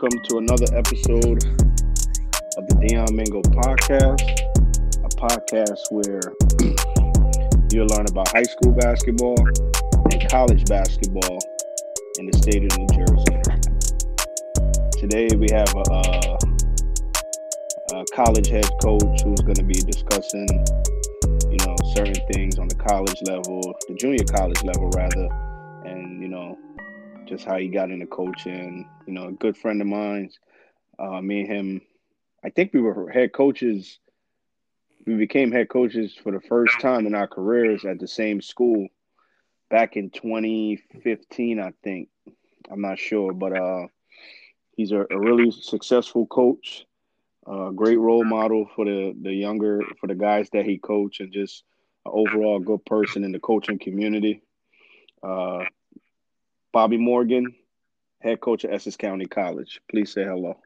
Welcome to another episode of the Deon Mingo podcast, a podcast where you'll learn about high school basketball and college basketball in the state of New Jersey. Today we have a, a, a college head coach who's going to be discussing, you know, certain things on the college level, the junior college level rather, and you know just how he got into coaching. You know, a good friend of mine. Uh, me and him, I think we were head coaches. We became head coaches for the first time in our careers at the same school back in 2015, I think. I'm not sure, but uh, he's a, a really successful coach, a great role model for the the younger for the guys that he coached, and just an overall good person in the coaching community. Uh, Bobbie Morgan, head coach of Essex County College. Please say hello.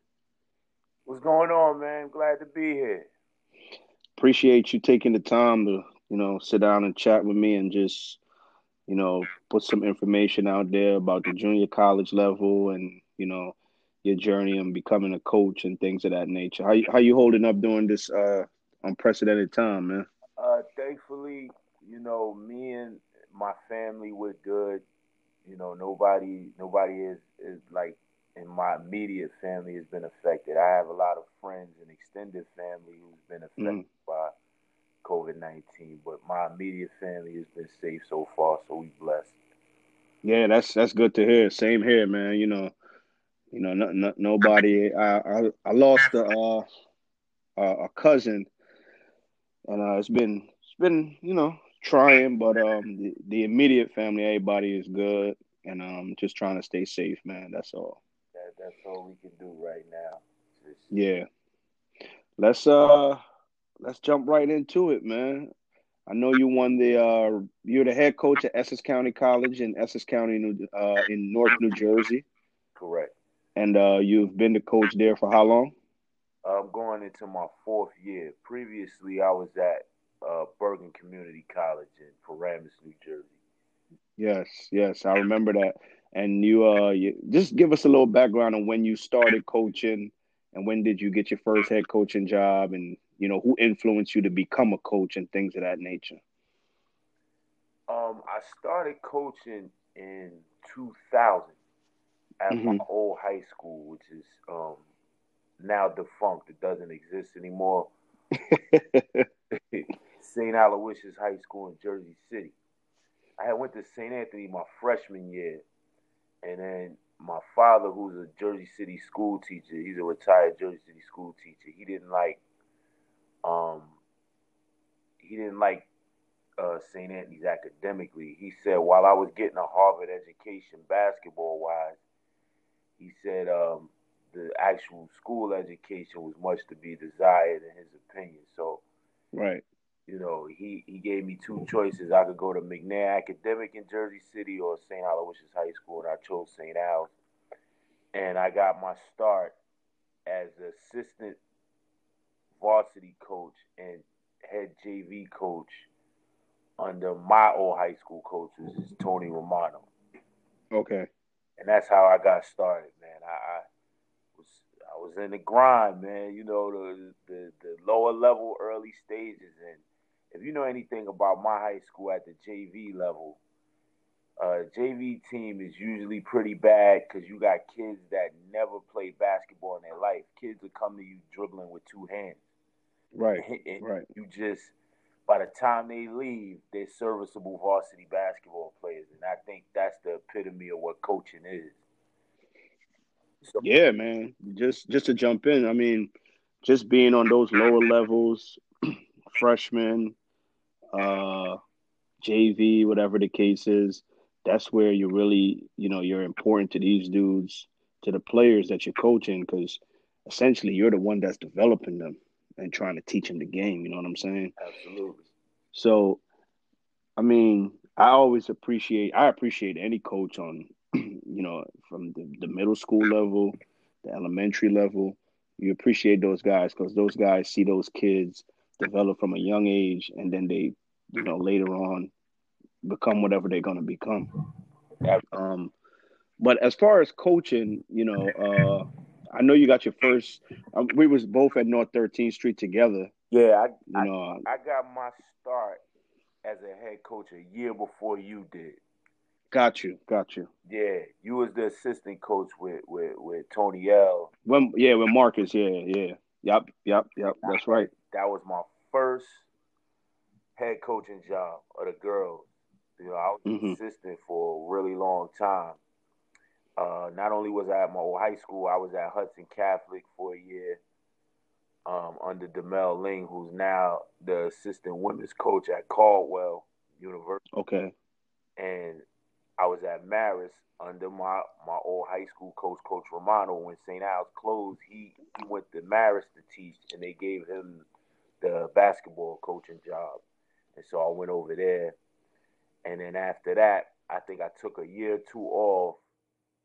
What's going on, man? Glad to be here. Appreciate you taking the time to, you know, sit down and chat with me and just, you know, put some information out there about the junior college level and, you know, your journey and becoming a coach and things of that nature. How how you holding up during this uh, unprecedented time, man? Uh, thankfully, you know, me and my family were good. You know, nobody nobody is is like in my immediate family has been affected. I have a lot of friends and extended family who's been affected mm. by COVID nineteen, but my immediate family has been safe so far, so we blessed. Yeah, that's that's good to hear. Same here, man. You know, you know, no, no, nobody. I, I I lost a uh, a cousin, and uh, it's been it's been you know trying, but um, the, the immediate family, everybody is good, and um, just trying to stay safe, man. That's all. That, that's all we can do right now. Just... Yeah. Let's uh, let's jump right into it, man. I know you won the uh, you're the head coach at Essex County College in Essex County, New, uh, in North New Jersey. Correct. And uh, you've been the coach there for how long? I'm going into my fourth year. Previously, I was at uh, Bergen Community College in Paramus, New Jersey. Yes, yes, I remember that. And you, uh, you, just give us a little background on when you started coaching, and when did you get your first head coaching job, and you know who influenced you to become a coach and things of that nature. Um, I started coaching in 2000 at mm-hmm. my old high school, which is um, now defunct. It doesn't exist anymore. St. Aloysius High School in Jersey City. I had went to St. Anthony my freshman year, and then my father, who's a Jersey City school teacher, he's a retired Jersey City school teacher. He didn't like, um, he didn't like uh, St. Anthony's academically. He said while I was getting a Harvard education basketball wise, he said um, the actual school education was much to be desired in his opinion. So, right you know, he, he gave me two choices. I could go to McNair Academic in Jersey City or St. Aloysius High School, and I chose St. Al's. And I got my start as assistant varsity coach and head JV coach under my old high school coach, which is Tony Romano. Okay. And that's how I got started, man. I, I was I was in the grind, man. You know the the, the lower level early stages, and if you know anything about my high school at the JV level, uh, JV team is usually pretty bad because you got kids that never played basketball in their life. Kids will come to you dribbling with two hands. Right. And right. You just by the time they leave, they're serviceable varsity basketball players, and I think that's the epitome of what coaching is. So, yeah, man. Just just to jump in, I mean, just being on those lower levels, freshmen, uh, JV, whatever the case is, that's where you're really, you know, you're important to these dudes, to the players that you're coaching, because essentially you're the one that's developing them and trying to teach them the game. You know what I'm saying? Absolutely. So, I mean, I always appreciate, I appreciate any coach on, you know, from the, the middle school level, the elementary level. You appreciate those guys because those guys see those kids develop from a young age and then they you know, later on become whatever they're going to become. Um, but as far as coaching, you know, uh, I know you got your first. Um, we was both at North 13th Street together. Yeah, I, You I, know, I got my start as a head coach a year before you did. got you, got you. Yeah, you was the assistant coach with with, with Tony L. When yeah, with Marcus, yeah, yeah, yep, yep, yep. That's right. That was my first head coaching job of the girls. You know, I was an Mhm. assistant for a really long time. Uh, not only was I at my old high school, I was at Hudson Catholic for a year um, under Demel Ling, who's now the assistant women's coach at Caldwell University. Okay, and I was at Marist under my, my old high school coach, Coach Romano. When St. Al's closed, he, he went to Marist to teach, and they gave him the basketball coaching job. And so I went over there. And then after that, I think I took a year or two off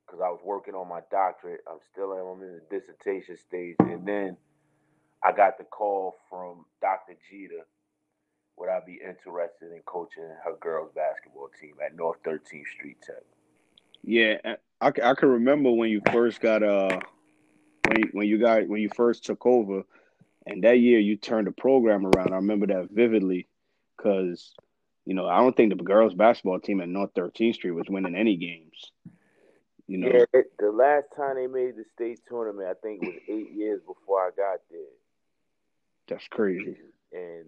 because I was working on my doctorate. I'm still in, I'm in the dissertation stage. And then I got the call from Dr. Jeter would I be interested in coaching her girls basketball team at North 13th Street Tech? yeah, I, I can remember when you first got uh when you, when you got when you first took over, and that year you turned the program around. I remember that vividly because you know I don't think the girls basketball team at North 13th Street was winning any games. You know, Yeah, it, the last time they made the state tournament, I think it was eight years before I got there, that's crazy. and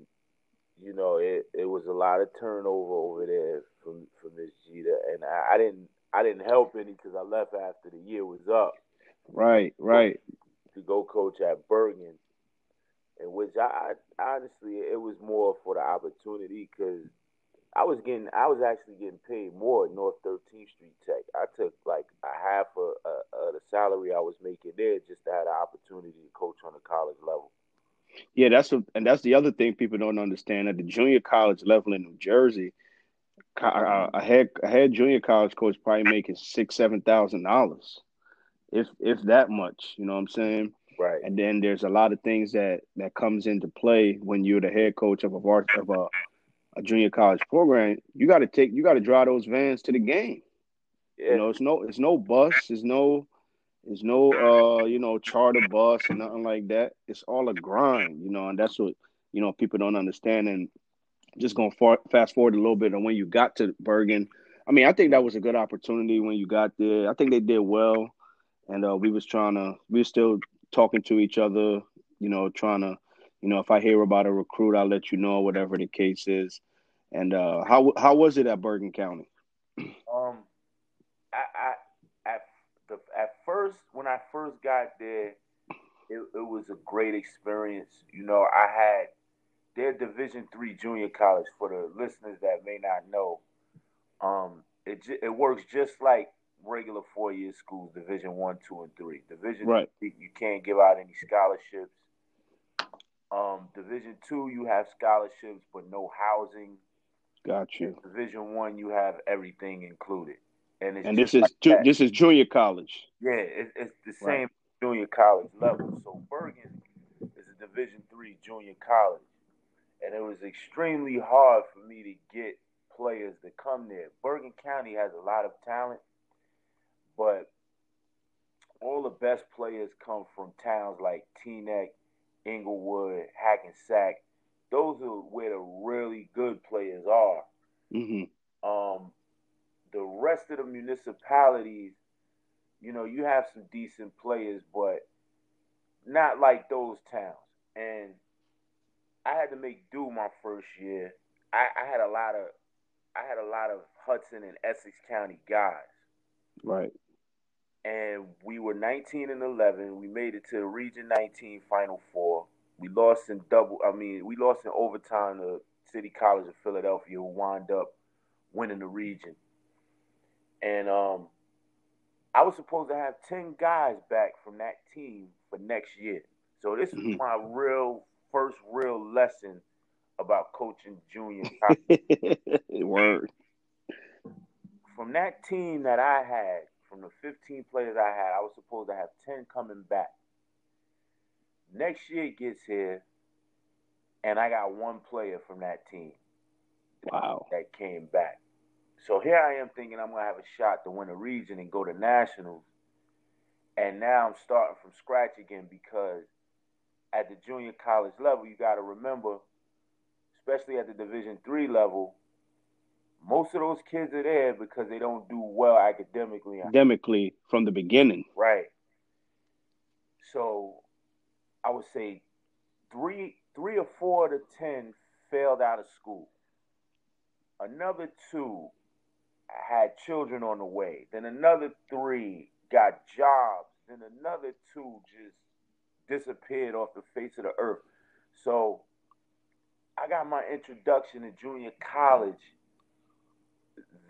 you know it, it was a lot of turnover over there from from Miss Jeter, and I, I didn't I didn't help any because I left after the year was up. Right, right. to go coach at Bergen, in which I, I honestly it was more for the opportunity because I was getting I was actually getting paid more at North 13th Street Tech. I took like a half of, uh, of the salary I was making there just to have the opportunity to coach on the college level. Yeah, that's a, and that's the other thing people don't understand at the junior college level in New Jersey. co- uh, A head a head junior college coach probably making six seven thousand dollars, if if that much. You know what I'm saying? Right. And then there's a lot of things that that comes into play when you're the head coach of a vars- of a, a junior college program. You got to take you got to drive those vans to the game. Yeah. You know, it's no it's no bus, it's no it's no uh you know charter bus or nothing like that. It's all a grind, you know, and that's what you know people don't understand. And just going far, fast forward a little bit on when you got to Bergen. I mean, I think that was a good opportunity when you got there. I think they did well, and uh, we was trying to we were still talking to each other, you know, trying to you know if I hear about a recruit, I'll let you know whatever the case is. And uh, how how was it at Bergen County? Um, I, I at the at first when I first got there, it, it was a great experience. You know, I had their Division three junior college for the listeners that may not know. Um, it it works just like regular four year schools, Division one, two, and three. Division Right. three, you can't give out any scholarships. Um, Division two, you have scholarships but no housing. Got you. Division one, you have everything included. And it's And this is like ju- this is junior college. Yeah, it, it's the Right. same junior college level. So Bergen is a Division three junior college, and it was extremely hard for me to get players to come there. Bergen County has a lot of talent, but all the best players come from towns like Teaneck, Englewood, Hackensack. Those are where the really good players are hmm um, the rest of the municipalities, you know, you have some decent players, but not like those towns. And I had to make do my first year. I, I had a lot of I had a lot of Hudson and Essex County guys. Right. And we were 19 and 11. We made it to the Region 19 Final Four. We lost in double. I mean, we lost in overtime to City College of Philadelphia, who wound up winning the region. And um, I was supposed to have 10 guys back from that team for next year. So this was Mhm. my real first real lesson about coaching junior. Word. from that team that I had, from the 15 players I had, I was supposed to have 10 coming back. Next year gets here, and I got one player from that team Wow. that came back. So here I am thinking I'm gonna have a shot to win a region and go to nationals, And now I'm starting from scratch again because at the junior college level, you got to remember, especially at the Division three level, most of those kids are there because they don't do well academically. Academically from the beginning. Right. So I would say three three or four of ten failed out of school. Another two had children on the way. Then another three got jobs. Then another two just disappeared off the face of the earth. So I got my introduction to junior college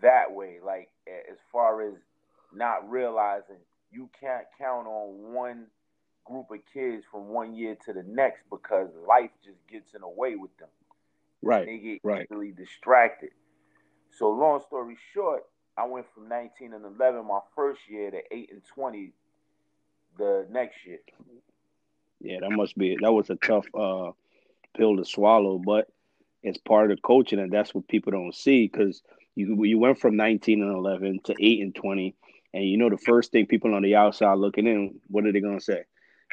that way, like as far as not realizing you can't count on one group of kids from one year to the next because life just gets in the way with them. Right. They get right. easily distracted. So long story short, I went from 19 and 11 my first year to 8 and 20 the next year. Yeah, that must be that was a tough uh, pill to swallow, but it's part of the coaching, and that's what people don't see because you you went from 19 and 11 to 8 and 20, and you know the first thing people on the outside looking in, what are they gonna say?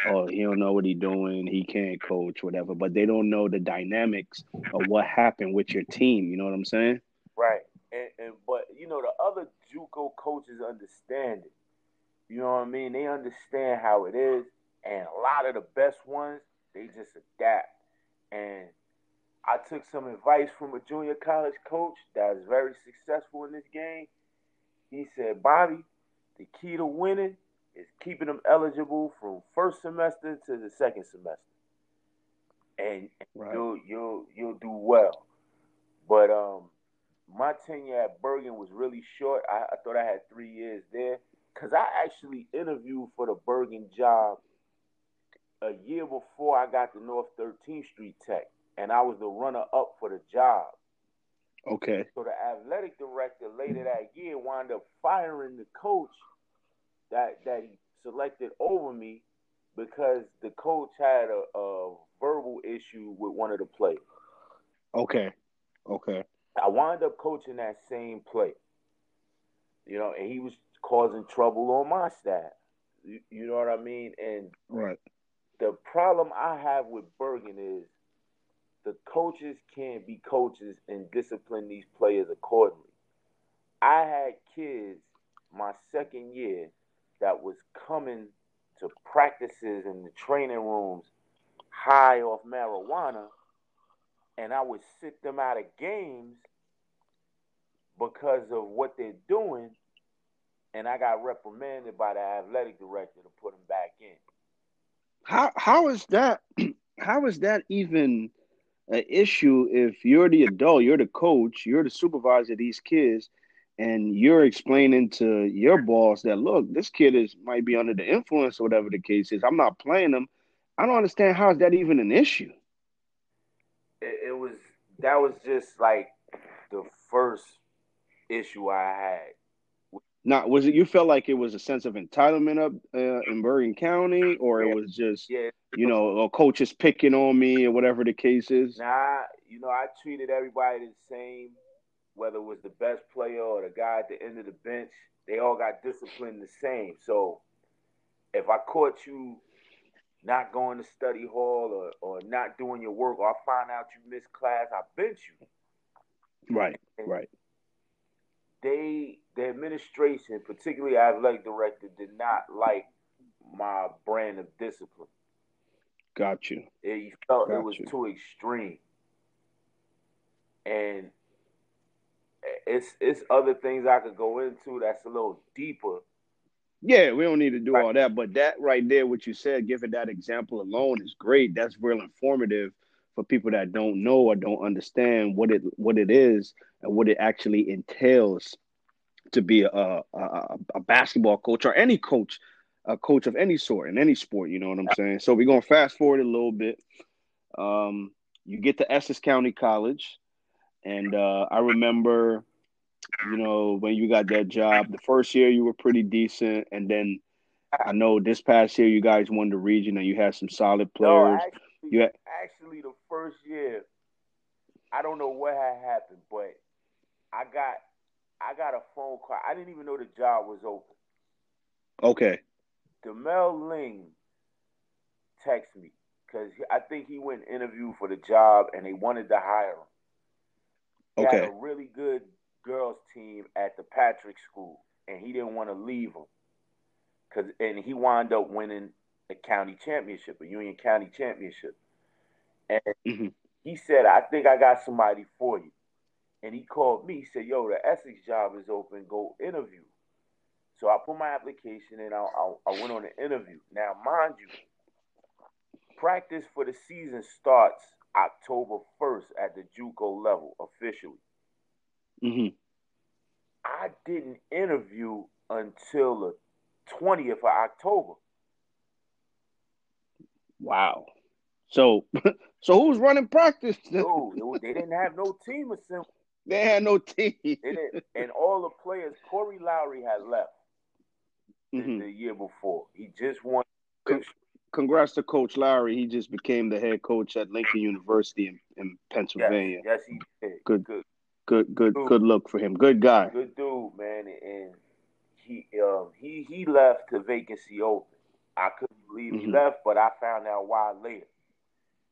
Oh, he don't know what he's doing. He can't coach, whatever. But they don't know the dynamics of what happened with your team. You know what I'm saying? Right. And, and but you know the other JUCO coaches understand it. You know what I mean? They understand how it is, and a lot of the best ones they just adapt. And I took some advice from a junior college coach that is very successful in this game. He said, Bobbie, the key to winning is keeping them eligible from first semester to the second semester. And right. you'll you'll you'll do well. But um my tenure at Bergen was really short. I, I thought I had three years there because I actually interviewed for the Bergen job a year before I got to North 13th Street Tech, and I was the runner up for the job. Okay. So the athletic director later that year wound up firing the coach that that he selected over me because the coach had a, a verbal issue with one of the players. Okay. Okay. I wound up coaching that same play. You know, and he was causing trouble on my staff. You, you know what I mean? And right. The problem I have with Bergen is the coaches can't be coaches and discipline these players accordingly. I had kids my second year that was coming to practices in the training rooms high off marijuana, and I would sit them out of games because of what they're doing, and I got reprimanded by the athletic director to put them back in. How how is that? How is that even an issue if you're the adult, you're the coach, you're the supervisor of these kids, and you're explaining to your boss that look, this kid is might be under the influence or whatever the case is. I'm not playing them. I don't understand how is that even an issue. It, it was that was just like the first issue I had. Now, was it you felt like it was a sense of entitlement up uh, in Bergen County, or it was just yeah. you know, a coach is picking on me or whatever the case is? Nah, you know, I treated everybody the same whether it was the best player or the guy at the end of the bench, they all got disciplined the same. So if I caught you not going to study hall or, or not doing your work, or I find out you missed class, I bench you. Right, and right. They, the administration, particularly athletic director, did not like my brand of discipline. Got you. It felt Got it was you. too extreme. And it's it's other things I could go into that's a little deeper. Yeah, we don't need to do all that, but that right there, what you said, giving that example alone is great. That's real informative for people that don't know or don't understand what it what it is and what it actually entails to be a, a, a basketball coach or any coach, a coach of any sort in any sport. You know what I'm saying? So we're gonna fast forward a little bit. Um, you get to Essex County College, and uh, I remember you know, when you got that job. The first year you were pretty decent, and then I know this past year you guys won the region and you had some solid players. No, actually, had... actually, the first year, I don't know what had happened, but I got I got a phone call. I didn't even know the job was open. Okay. Demel Ling text me because I think he went interview for the job and they wanted to hire him. He Okay. had a really good girls team at the Patrick School, and he didn't want to leave them. Cause and he wound up winning a county championship, a Union County championship. And Mhm. he said, "I think I got somebody for you." And he called me. He said, "Yo, the Essex job is open. Go interview." So I put my application in. I, I, I went on an interview. Now, mind you, practice for the season starts October 1st at the JUCO level officially. hmm I didn't interview until the 20th of October. Wow. So, so who's running practice? Dude, they didn't have no team assembled. They had no team. And all the players, Corey Lowry had left the, Mhm. the year before. He just won. Con- Congrats to Coach Lowry. He just became the head coach at Lincoln University in, in Pennsylvania. yes, he did. Good. good, Good, good, Dude. good look for him. Good guy. good dude, man. And he, um, he, he left the vacancy open. I couldn't believe he Mhm. left, but I found out why later.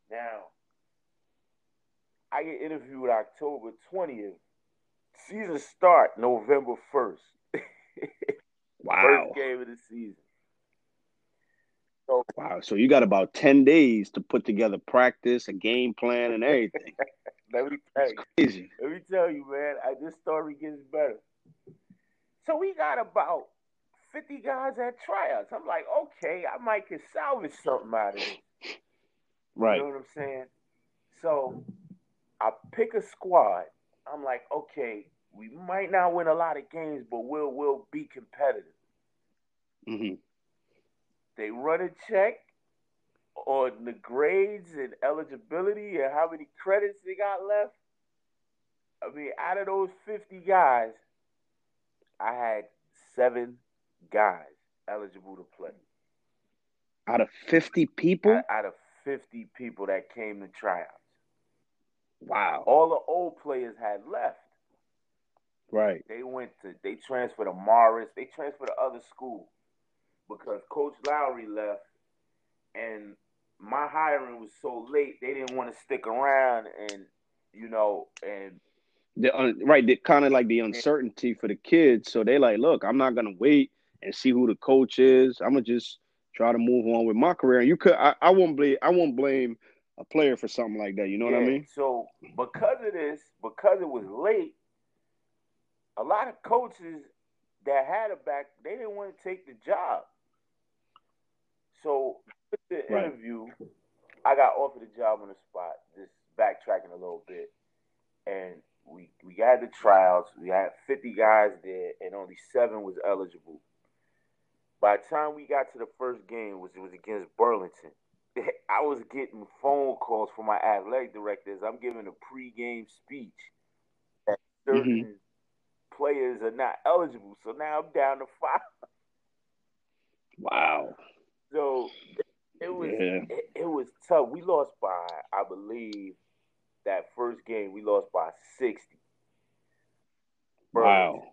Now, I get interviewed October 20th. Season start November 1st. Wow. First game of the season. So Wow. So you got about 10 days to put together practice, a game plan, and everything. let me tell It's you, crazy. let me tell you, man, I, this story gets better. So we got about 50 guys at tryouts. I'm like, okay, I might can salvage something out of it. Right. You know what I'm saying? So I pick a squad. I'm like, okay, we might not win a lot of games, but we'll we'll be competitive. hmm They run a check on the grades and eligibility and how many credits they got left. I mean, out of those 50 guys, I had seven guys eligible to play. Out of 50 people? Out, out of 50 people that came to tryouts. Wow. All the old players had left. Right. They went to, they transferred to Morris. They transferred to other school because Coach Lowry left and my hiring was so late, they didn't want to stick around and, you know, and The, uh, right. The, kind of like the uncertainty for the kids. So they like, look, I'm not to wait and see who the coach is. I'm to just try to move on with my career. And you could, I, I won't blame, I won't blame a player for something like that. You know what I mean? So because of this, because it was late, a lot of coaches that had a back, they didn't want to take the job. So with the Right. interview, I got offered the job on the spot. Just backtracking a little bit, and we we had the trials. We had 50 guys there, and only seven was eligible. By the time we got to the first game, was it was against Burlington. I was getting phone calls from my athletic directors. I'm giving a pregame speech that certain mm-hmm. players are not eligible. So now I'm down to five. Wow. So it was Yeah. it, it was tough. We lost by, I believe, that first game we lost by sixty. Wow.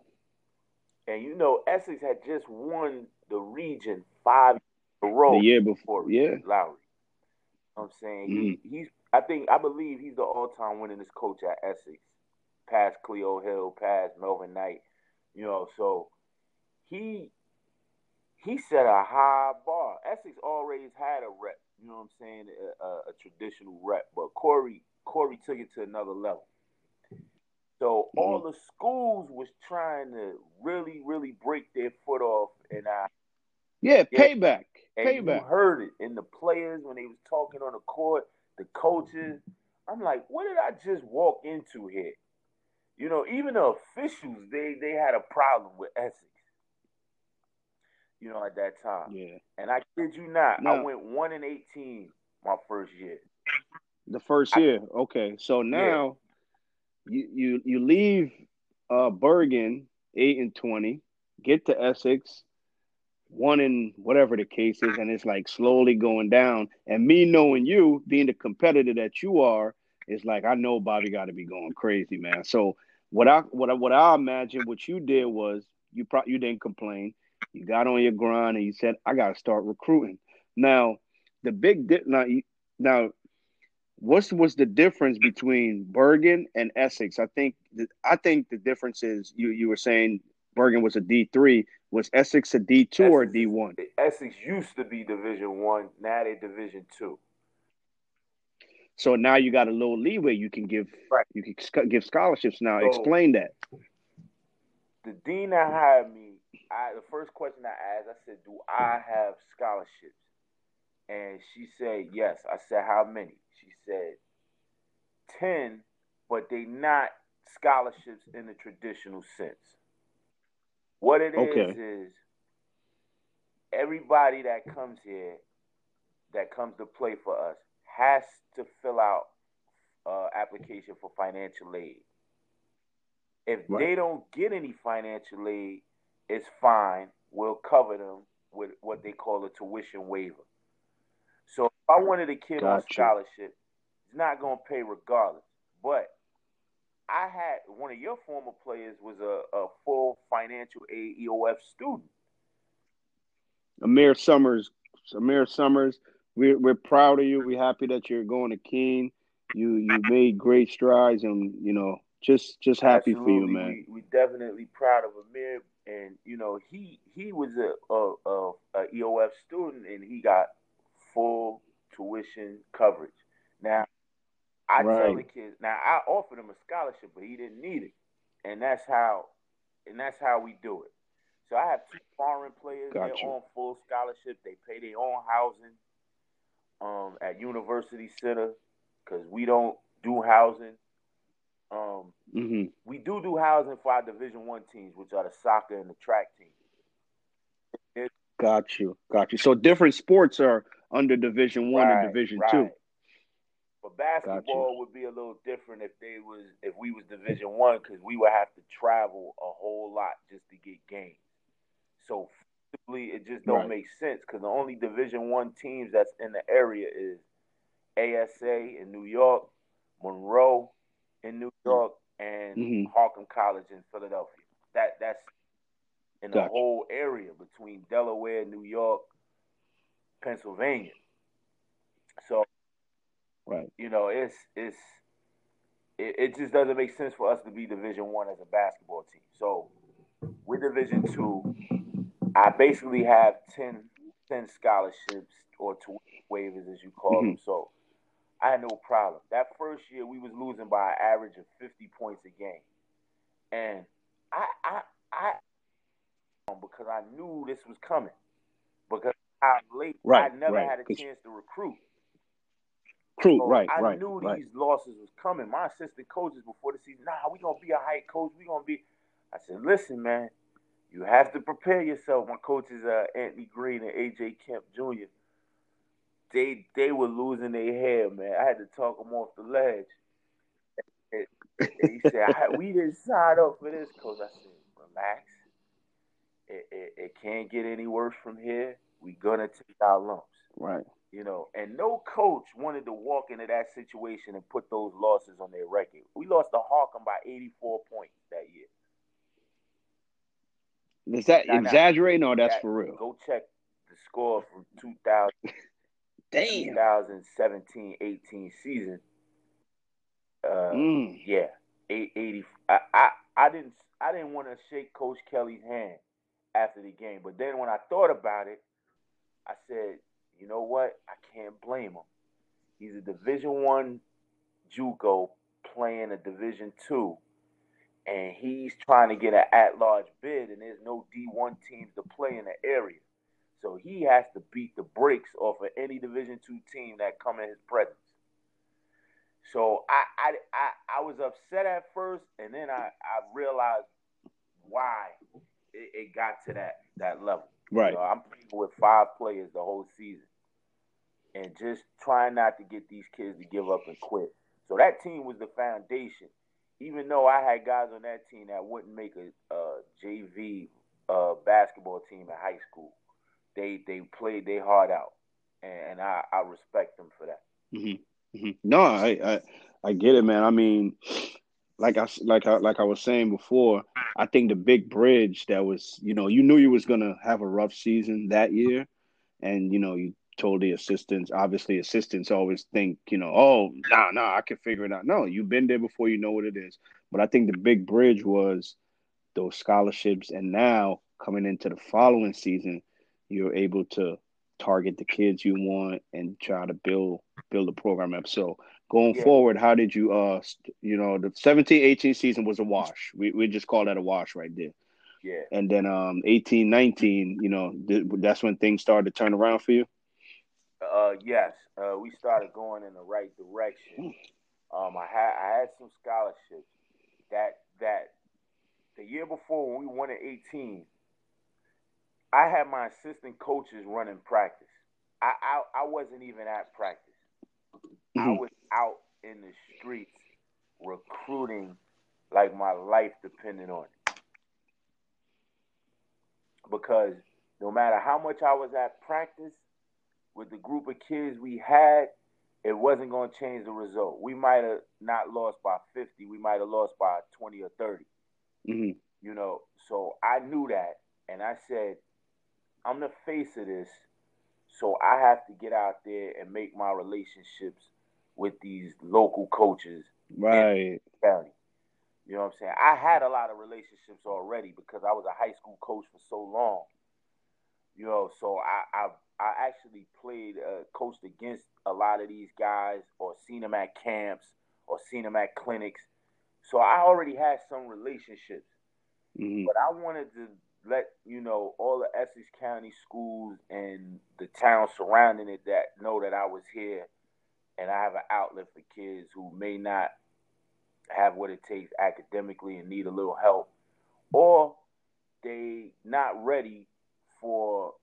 And you know, Essex had just won the region five in a row The year before. Yeah. Lowry. You know what I'm saying Mm-hmm. he, he's. I think I believe he's the all-time winningest coach at Essex, past Cleo Hill, past Melvin Knight. You know, so he he set a high bar. Essex always had a rep. You know what I'm saying? A, a, a traditional rep, but Corey Corey took it to another level. So all the schools was trying to really, really break their foot off, and I Yeah. Yeah. Payback. and you heard it in the players when they was talking on the court, the coaches. I'm like, what did I just walk into here? You know, even the officials, they they had a problem with Essex. You know, at that time. Yeah. And I kid you not, I went one and eighteen my first year. The first I- year. Okay. So now you you you leave uh Bergen eight and twenty, get to Essex, one in whatever the case is, and it's like slowly going down. And me knowing you, being the competitor that you are, is like I know Bobbie got to be going crazy, man. So what I what I what I imagine what you did was you pro- you didn't complain. You got on your grind and you said, I got to start recruiting. Now, the big di- now, now, what's was the difference between Bergen and Essex? I think I think the difference is you you were saying Bergen was a D three. Was Essex a D two or D one? Essex used to be Division one. Now they Division two. So now you got a little leeway. You can give right. you can give scholarships now. So, Explain that. The dean that hired me, I the first question I asked, I said, "Do I have scholarships?" And she said, "Yes." I said, "How many?" She said, 10, but they not scholarships in the traditional sense. What it okay. is is everybody that comes here, that comes to play for us, has to fill out uh, application for financial aid. If right. they don't get any financial aid, it's fine. We'll cover them with what they call a tuition waiver. So if I wanted a kid gotcha. on scholarship, it's not going to pay regardless. But I had one of your former players was a, a full financial aid EOF student. Amir Summers. Amir Summers we're we're proud of you. We're happy that you're going to Kean. You you made great strides, and you know just just happy Absolutely. for you, man. We, we definitely proud of Amir, and you know he he was a, a, a, a EOF student, and he got full tuition coverage. Now I right. tell the kids now I offered him a scholarship, but he didn't need it, and that's how and that's how we do it. So I have two foreign players. Gotcha. They're on full scholarship. They pay their own housing um, at University Center because we don't do housing. Um, mm-hmm. We do do housing for our Division One teams, which are the soccer and the track teams. Got you, got you. So different sports are under Division One right, and Division right. Two. Basketball would be a little different if they was if we was Division One because we would have to travel a whole lot just to get games. So it just don't right. make sense because the only Division One teams that's in the area is ASA in New York, Monroe in New York, and mm-hmm. Harcum College in Philadelphia. That that's in the gotcha. whole area between Delaware, New York, Pennsylvania. So, right, you know, it's it's it, it just doesn't make sense for us to be Division One as a basketball team. So, we're Division Two I basically have 10, 10 scholarships or two waivers, as you call mm-hmm. them. So I had no problem. That first year, we was losing by an average of 50 points a game. And I, I, I, because I knew this was coming. Because I late, right, I never right. had a chance to recruit. Recruit, so right, I right. knew right. these losses was coming. My assistant coaches before the season, nah, we gonna be a high coach. We gonna be. I said, listen, man, you have to prepare yourself. My coaches, uh, Anthony Green and AJ Kemp Jr., they they were losing their hair, man. I had to talk them off the ledge. And, and he said, "We didn't sign up for this, coach." I said, "Relax. It, it, it can't get any worse from here. We're gonna take our lumps." Right. You know, and no coach wanted to walk into that situation and put those losses on their record. We lost to Harcum by 84 points that year. Is that nah, exaggerating nah, or that's that, for real? Go check the score from 2000, Damn. 2017 18 season. Uh, mm. Yeah, 880. I, I, I didn't I didn't want to shake Coach Kelly's hand after the game, but then when I thought about it, I said, you know what? I can't blame him. He's a Division One JUCO playing a Division Two and he's trying to get an at-large bid, and there's no D1 teams to play in the area. So he has to beat the brakes off of any Division two team that come in his presence. So I, I, I, I was upset at first, and then I, I realized why it, it got to that that level. Right. Know, I'm playing with five players the whole season, and just trying not to get these kids to give up and quit. So that team was the foundation even though I had guys on that team that wouldn't make a, a JV uh, basketball team in high school, they they played their heart out, and, and I, I respect them for that. Mm-hmm. Mm-hmm. No, I, I I get it, man. I mean, like I like I like I was saying before, I think the big bridge that was, you know, you knew you was gonna have a rough season that year, and you know you told the assistants. Obviously, assistants always think, you know, oh, nah, nah, I can figure it out. No, you've been there before, you know what it is. But I think the big bridge was those scholarships, and now coming into the following season, you're able to target the kids you want and try to build build a program up. So going yeah. forward, how did you uh you know the 17 18 season was a wash. We we just call that a wash right there. Yeah. And then um 18 19, you know, th- that's when things started to turn around for you. Uh yes, uh we started going in the right direction. Um I had I had some scholarships that that the year before when we won at 18, I had my assistant coaches running practice. I I, I wasn't even at practice. Mm-hmm. I was out in the streets recruiting like my life depended on it. Because no matter how much I was at practice with the group of kids we had, it wasn't going to change the result. We might have not lost by 50, we might have lost by 20 or 30. Mm-hmm. You know, so I knew that. And I said, I'm the face of this. So I have to get out there and make my relationships with these local coaches right county. You know what I'm saying? I had a lot of relationships already because I was a high school coach for so long. You know, so I I, I actually played uh, coached against a lot of these guys or seen them at camps or seen them at clinics. So I already had some relationships. Mm-hmm. But I wanted to let you know all the Essex County schools and the town surrounding it that know that I was here and I have an outlet for kids who may not have what it takes academically and need a little help, or they not ready for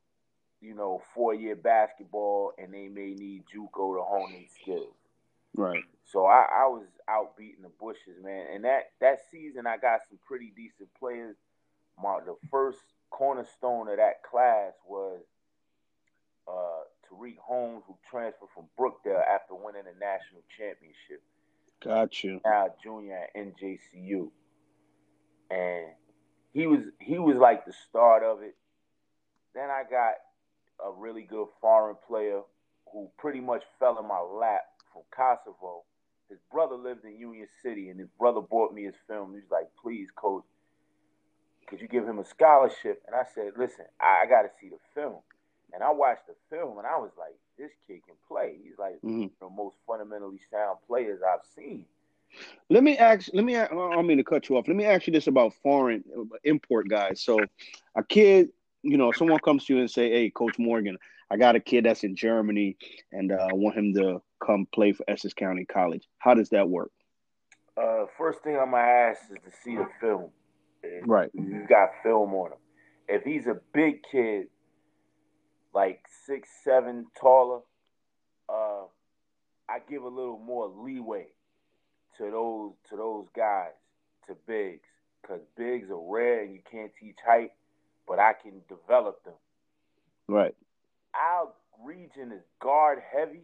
you know four year basketball and they may need JUCO to hone their skills. Right. So I, I was out beating the bushes, man. And that that season I got some pretty decent players. My the first cornerstone of that class was uh, Tariq Holmes, who transferred from Brookdale after winning a national championship. Got you. Now junior at NJCU, and he was he was like the start of it. Then I got a really good foreign player who pretty much fell in my lap from Kosovo. His brother lived in Union City, and his brother bought me his film. He was like, "Please, coach, could you give him a scholarship?" And I said, "Listen, I, I got to see the film." And I watched the film and I was like, this kid can play. He's like mm-hmm. the most fundamentally sound players I've seen. Let me ask. Let me. I don't mean to cut you off. Let me ask you this about foreign import guys. So, a kid, you know, someone comes to you and say, "Hey, Coach Morgan, I got a kid that's in Germany, and uh, I want him to come play for Essex County College." How does that work? Uh, first thing I'm gonna ask is to see the film. Right. You got film on him. If he's a big kid, like six seven taller, uh, I give a little more leeway to those to those guys to bigs because bigs are rare and you can't teach height, but I can develop them. Right. Our region is guard heavy.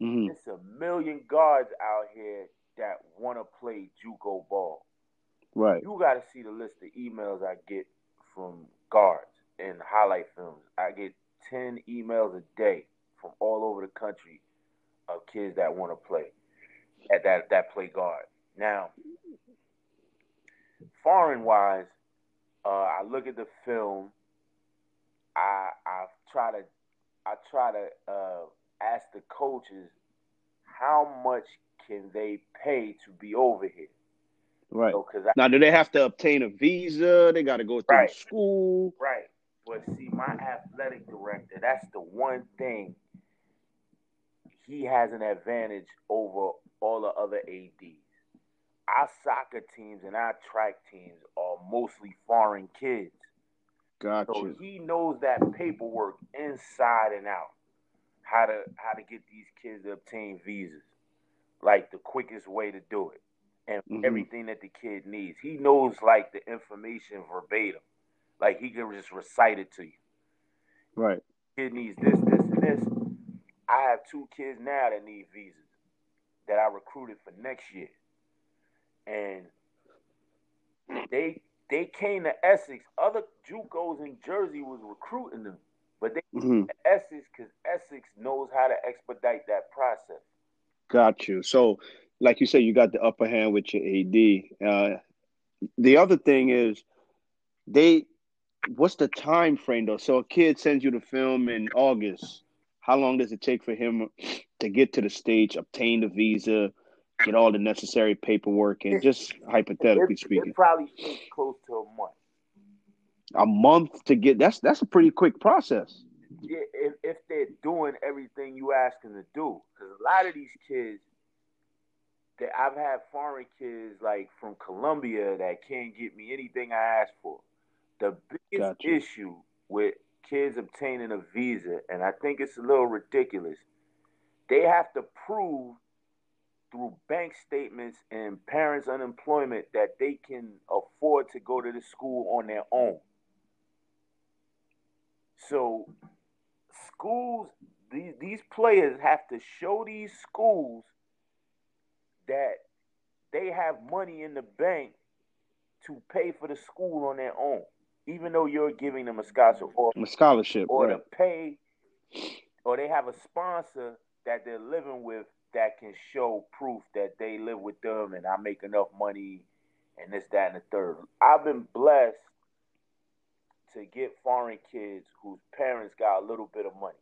Mm-hmm. It's a million guards out here that want to play JUCO ball. Right. You got to see the list of emails I get from guards and highlight films. I get 10 emails a day from all over the country of kids that want to play at that, that play guard. Now, foreign wise, uh, I look at the film. I I try to I try to uh, ask the coaches how much can they pay to be over here. Right. So, I, now, do they have to obtain a visa? They got to go through right. school. Right. But see, my athletic director, that's the one thing he has an advantage over all the other ADs. Our soccer teams and our track teams are mostly foreign kids. Gotcha. So he knows that paperwork inside and out. How to how to get these kids to obtain visas. Like the quickest way to do it. And mm-hmm. everything that the kid needs. He knows like the information verbatim. Like he can just recite it to you. Right. Kid needs this, this, and this. I have two kids now that need visas that I recruited for next year. And they they came to Essex. Other JUCOs in Jersey was recruiting them, but they mm-hmm. Essex because Essex knows how to expedite that process. Got you. So, like you said, you got the upper hand with your AD. Uh, the other thing is, they what's the time frame though? So a kid sends you the film in August. How long does it take for him to get to the stage, obtain the visa, get all the necessary paperwork, and just hypothetically speaking, it probably close to a month. A month to get that's that's a pretty quick process. Yeah, if, if they're doing everything you ask them to do, because a lot of these kids, that I've had foreign kids like from Colombia that can't get me anything I ask for. The biggest gotcha. issue with kids obtaining a visa, and I think it's a little ridiculous, they have to prove through bank statements and parents' unemployment that they can afford to go to the school on their own. So schools, these these players have to show these schools that they have money in the bank to pay for the school on their own, even though you're giving them a scholarship or a scholarship, or right. to pay, or they have a sponsor that they're living with that can show proof that they live with them and I make enough money and this, that, and the third. I've been blessed to get foreign kids whose parents got a little bit of money.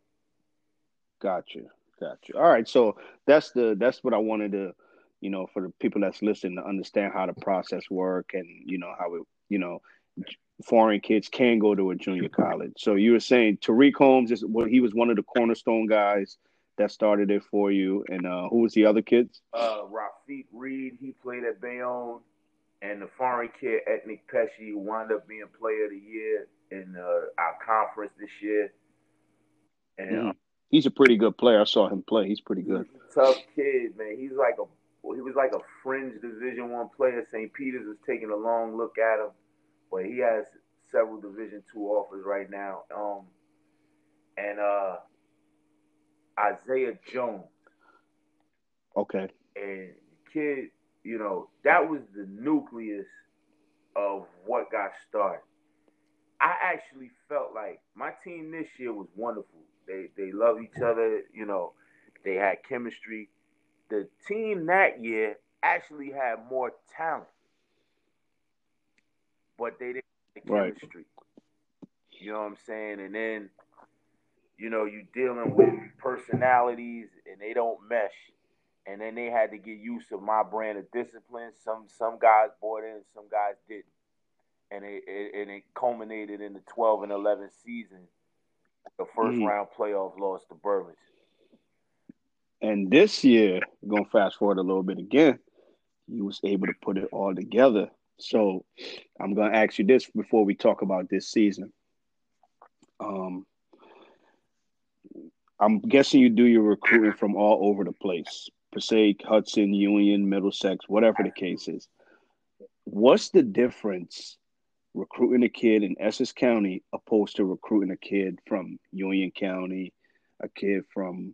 Got you. Got you. All right. So that's the that's what I wanted to, you know, for the people that's listening to understand how the process work and you know how it, you know, foreign kids can go to a junior college. So you were saying Tariq Holmes is well, he was one of the cornerstone guys that started it for you. And uh, who was the other kids? Uh, Rafiq Reed, he played at Bayonne, and the foreign kid Ethnic Pesci, wound up being Player of the Year in uh, our conference this year. And mm. he's a pretty good player. I saw him play. He's pretty good. He's tough kid, man. He's like a he was like a fringe Division One player. St. Peter's was taking a long look at him, but he has several Division Two offers right now. Um, and uh, Isaiah Jones. Okay. And kid, you know, that was the nucleus of what got started. I actually felt like my team this year was wonderful. They they love each other, you know, they had chemistry. The team that year actually had more talent. But they didn't have the chemistry. Right. You know what I'm saying? And then you know, you dealing with personalities and they don't mesh. And then they had to get used to my brand of discipline. Some some guys bought in, some guys didn't. And it, it and it culminated in the 12 and 11 season, the 1st mm-hmm. round playoff loss to Burlington. And this year, we're gonna fast forward a little bit again. He was able to put it all together. So I'm gonna ask you this before we talk about this season. Um, I'm guessing you do your recruiting from all over the place. Passaic, Hudson, Union, Middlesex, whatever the case is. What's the difference recruiting a kid in Essex County opposed to recruiting a kid from Union County, a kid from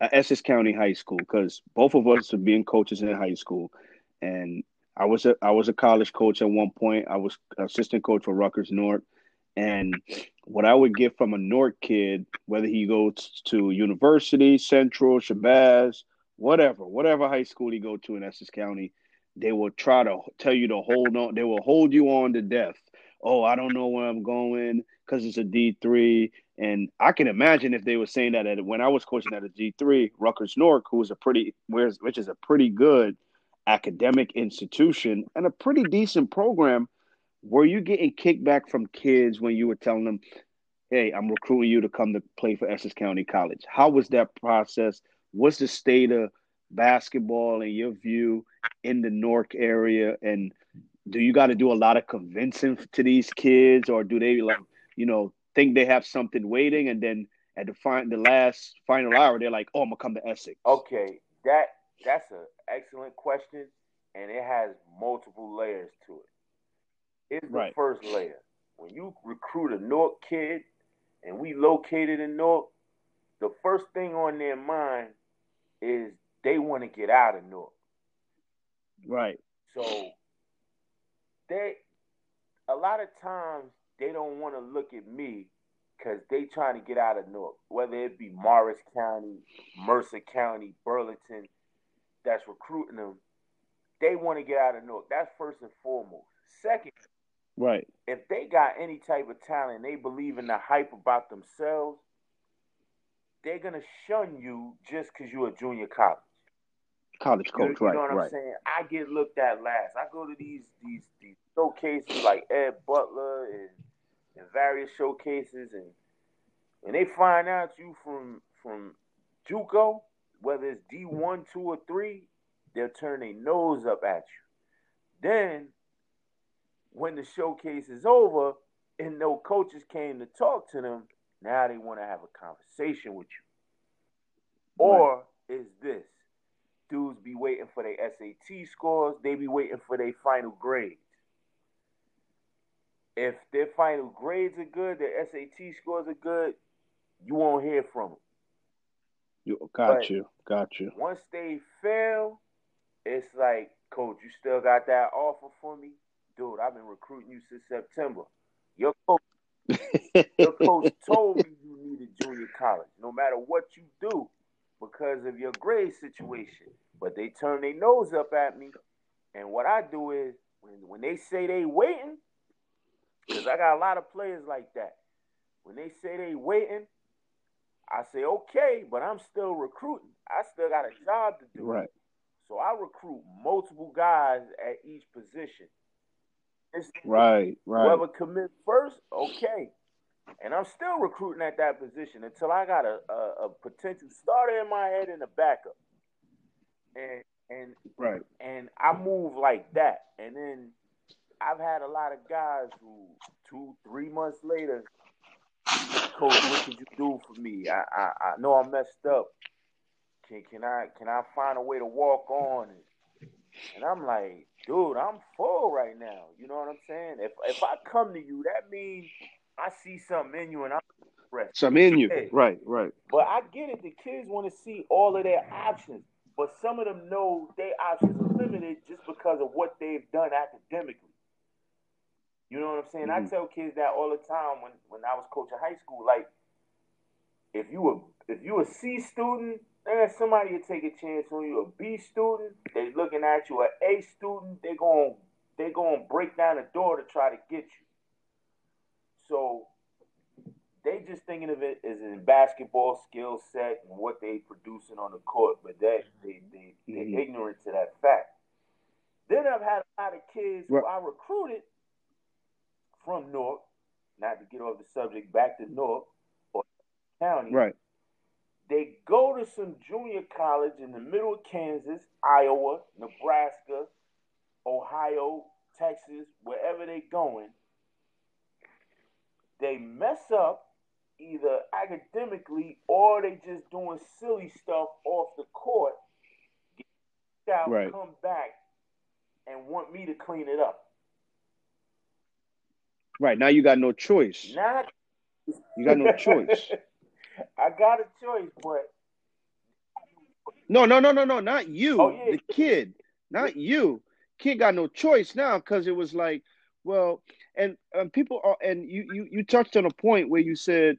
uh, Essex County High School? Because both of us are being coaches in high school, and I was a I was a college coach at one point. I was assistant coach for Rutgers Newark, and what I would get from a Newark kid, whether he goes to university, Central, Shabazz, whatever, whatever high school he go to in Essex County, they will try to tell you to hold on. They will hold you on to death. Oh, I don't know where I'm going because it's a D three, and I can imagine if they were saying that at, when I was coaching at a D three, Rutgers Newark, who is a pretty, which is a pretty good academic institution and a pretty decent program were you getting kickback from kids when you were telling them, "Hey, I'm recruiting you to come to play for Essex County College"? How was that process? What's the state of basketball in your view in the Newark area? And do you got to do a lot of convincing to these kids, or do they like, you know, think they have something waiting, and then at the fin- the last final hour, they're like, "Oh, I'm gonna come to Essex." Okay, that that's an excellent question, and it has multiple layers to it is the right. first layer. When you recruit a Newark kid and we located in Newark, the first thing on their mind is they want to get out of Newark. Right. So they a lot of times they don't want to look at me because they trying to get out of Newark, whether it be Morris County, Mercer County, Burlington, that's recruiting them. They want to get out of Newark. That's first and foremost. Second, right? If they got any type of talent, they believe in the hype about themselves. They're gonna shun you just because you're a junior college. College coach, you, right? You know what right. I'm saying? I get looked at last. I go to these these these showcases like Ed Butler and and various showcases, and when they find out you from from JUCO, whether it's D one, two, or three, they'll turn their nose up at you. Then, when the showcase is over and no coaches came to talk to them, now they want to have a conversation with you. Right. Or is this dudes be waiting for their SAT scores, they be waiting for their final grades. If their final grades are good, their SAT scores are good, you won't hear from them. You got but you, got you. Once they fail, it's like, coach, you still got that offer for me, dude. I've been recruiting you since September. Your coach, your coach told me you needed junior college. No matter what you do, because of your grade situation. But they turn their nose up at me. And what I do is when when they say they waiting, because I got a lot of players like that. When they say they waiting, I say okay, but I'm still recruiting. I still got a job to do. Right. So I recruit multiple guys at each position. It's, right, right. Whoever commit first, okay. And I'm still recruiting at that position until I got a, a, a potential starter in my head and a backup. And and right. And I move like that. And then I've had a lot of guys who two, three months later, coach, what could you do for me? I, I, I know I messed up. Can can I can I find a way to walk on? And, and I'm like, dude, I'm full right now. You know what I'm saying? If if I come to you, that means I see something in you and I'm impressed. Something in you. Right, right. But I get it. The kids want to see all of their options. But some of them know their options are limited just because of what they've done academically. You know what I'm saying? Mm-hmm. I tell kids that all the time when, when I was coaching high school. Like, if you were if you a C student, man, somebody will take a chance on you. A B student, they looking at you. An A student, they going they going to break down the door to try to get you. So they just thinking of it as in basketball skill set and what they producing on the court, but that they they they're mm-hmm. ignorant to that fact. Then I've had a lot of kids right. who I recruited from Newark, not to get off the subject, back to Newark or county. Right. They go to some junior college in the middle of Kansas, Iowa, Nebraska, Ohio, Texas, wherever they're going they mess up either academically or they just doing silly stuff off the court, get out, right. come back, and want me to clean it up. Right now, you got no choice. Not you got no choice. I got a choice, but no, no, no, no, no, not you, oh, yeah. the kid, not you. Kid got no choice now because it was like, well, and um, people are, and you, you you touched on a point where you said